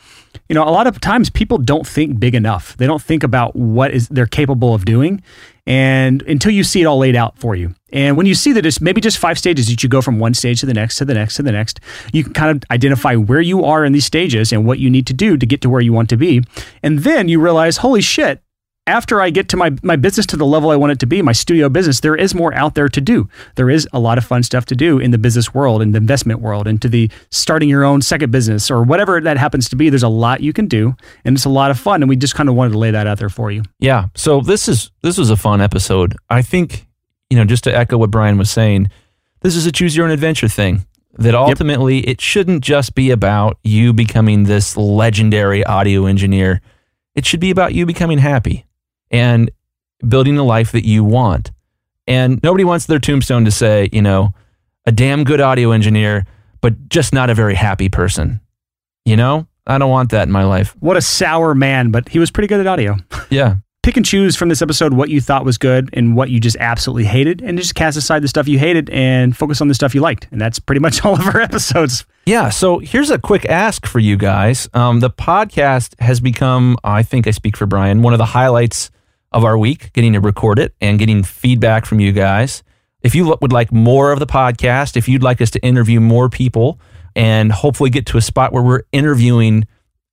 you know, a lot of times people don't think big enough. They don't think about what is they're capable of doing, and until you see it all laid out for you. And when you see that it's maybe just five stages that you go from one stage to the next to the next to the next, you can kind of identify where you are in these stages and what you need to do to get to where you want to be. And then you realize, holy shit, after I get to my, my business to the level I want it to be, my studio business, there is more out there to do. There is a lot of fun stuff to do in the business world, in the investment world, into the starting your own second business or whatever that happens to be. There's a lot you can do, and it's a lot of fun. And we just kind of wanted to lay that out there for you. Yeah. So this is this was a fun episode. I think you know just to echo what Brian was saying, this is a choose your own adventure thing. That ultimately yep. it shouldn't just be about you becoming this legendary audio engineer. It should be about you becoming happy and building the life that you want. And nobody wants their tombstone to say, you know, a damn good audio engineer, but just not a very happy person. You know, I don't want that in my life. What a sour man, but he was pretty good at audio. Yeah. Pick and choose from this episode what you thought was good and what you just absolutely hated, and just cast aside the stuff you hated and focus on the stuff you liked. And that's pretty much all of our episodes. Yeah. So here's a quick ask for you guys. Um, the podcast has become, I think I speak for Brian, one of the highlights of our week, getting to record it and getting feedback from you guys. If you would like more of the podcast, if you'd like us to interview more people and hopefully get to a spot where we're interviewing,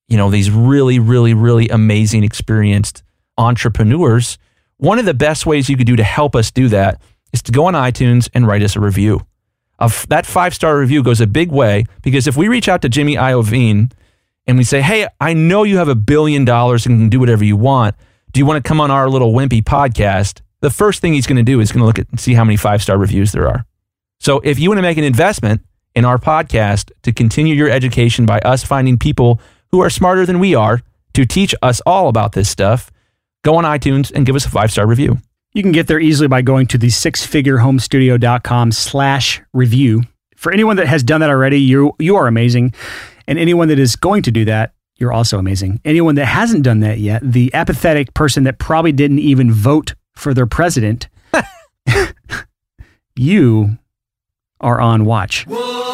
you know, these really, really, really amazing, experienced entrepreneurs, one of the best ways you could do to help us do that is to go on iTunes and write us a review. Of that five star review goes a big way because if we reach out to Jimmy Iovine and we say, "Hey, I know you have a billion dollars and can do whatever you want," do you want to come on our little wimpy podcast? The first thing he's going to do is going to look at and see how many five star reviews there are. So if you want to make an investment in our podcast to continue your education by us finding people who are smarter than we are to teach us all about this stuff, go on iTunes and give us a five star review. You can get there easily by going to the sixfigurehomestudio.com slash review. For anyone that has done that already, you you are amazing. And anyone that is going to do that, you're also amazing. Anyone that hasn't done that yet, the apathetic person that probably didn't even vote for their president, you are on watch. Whoa.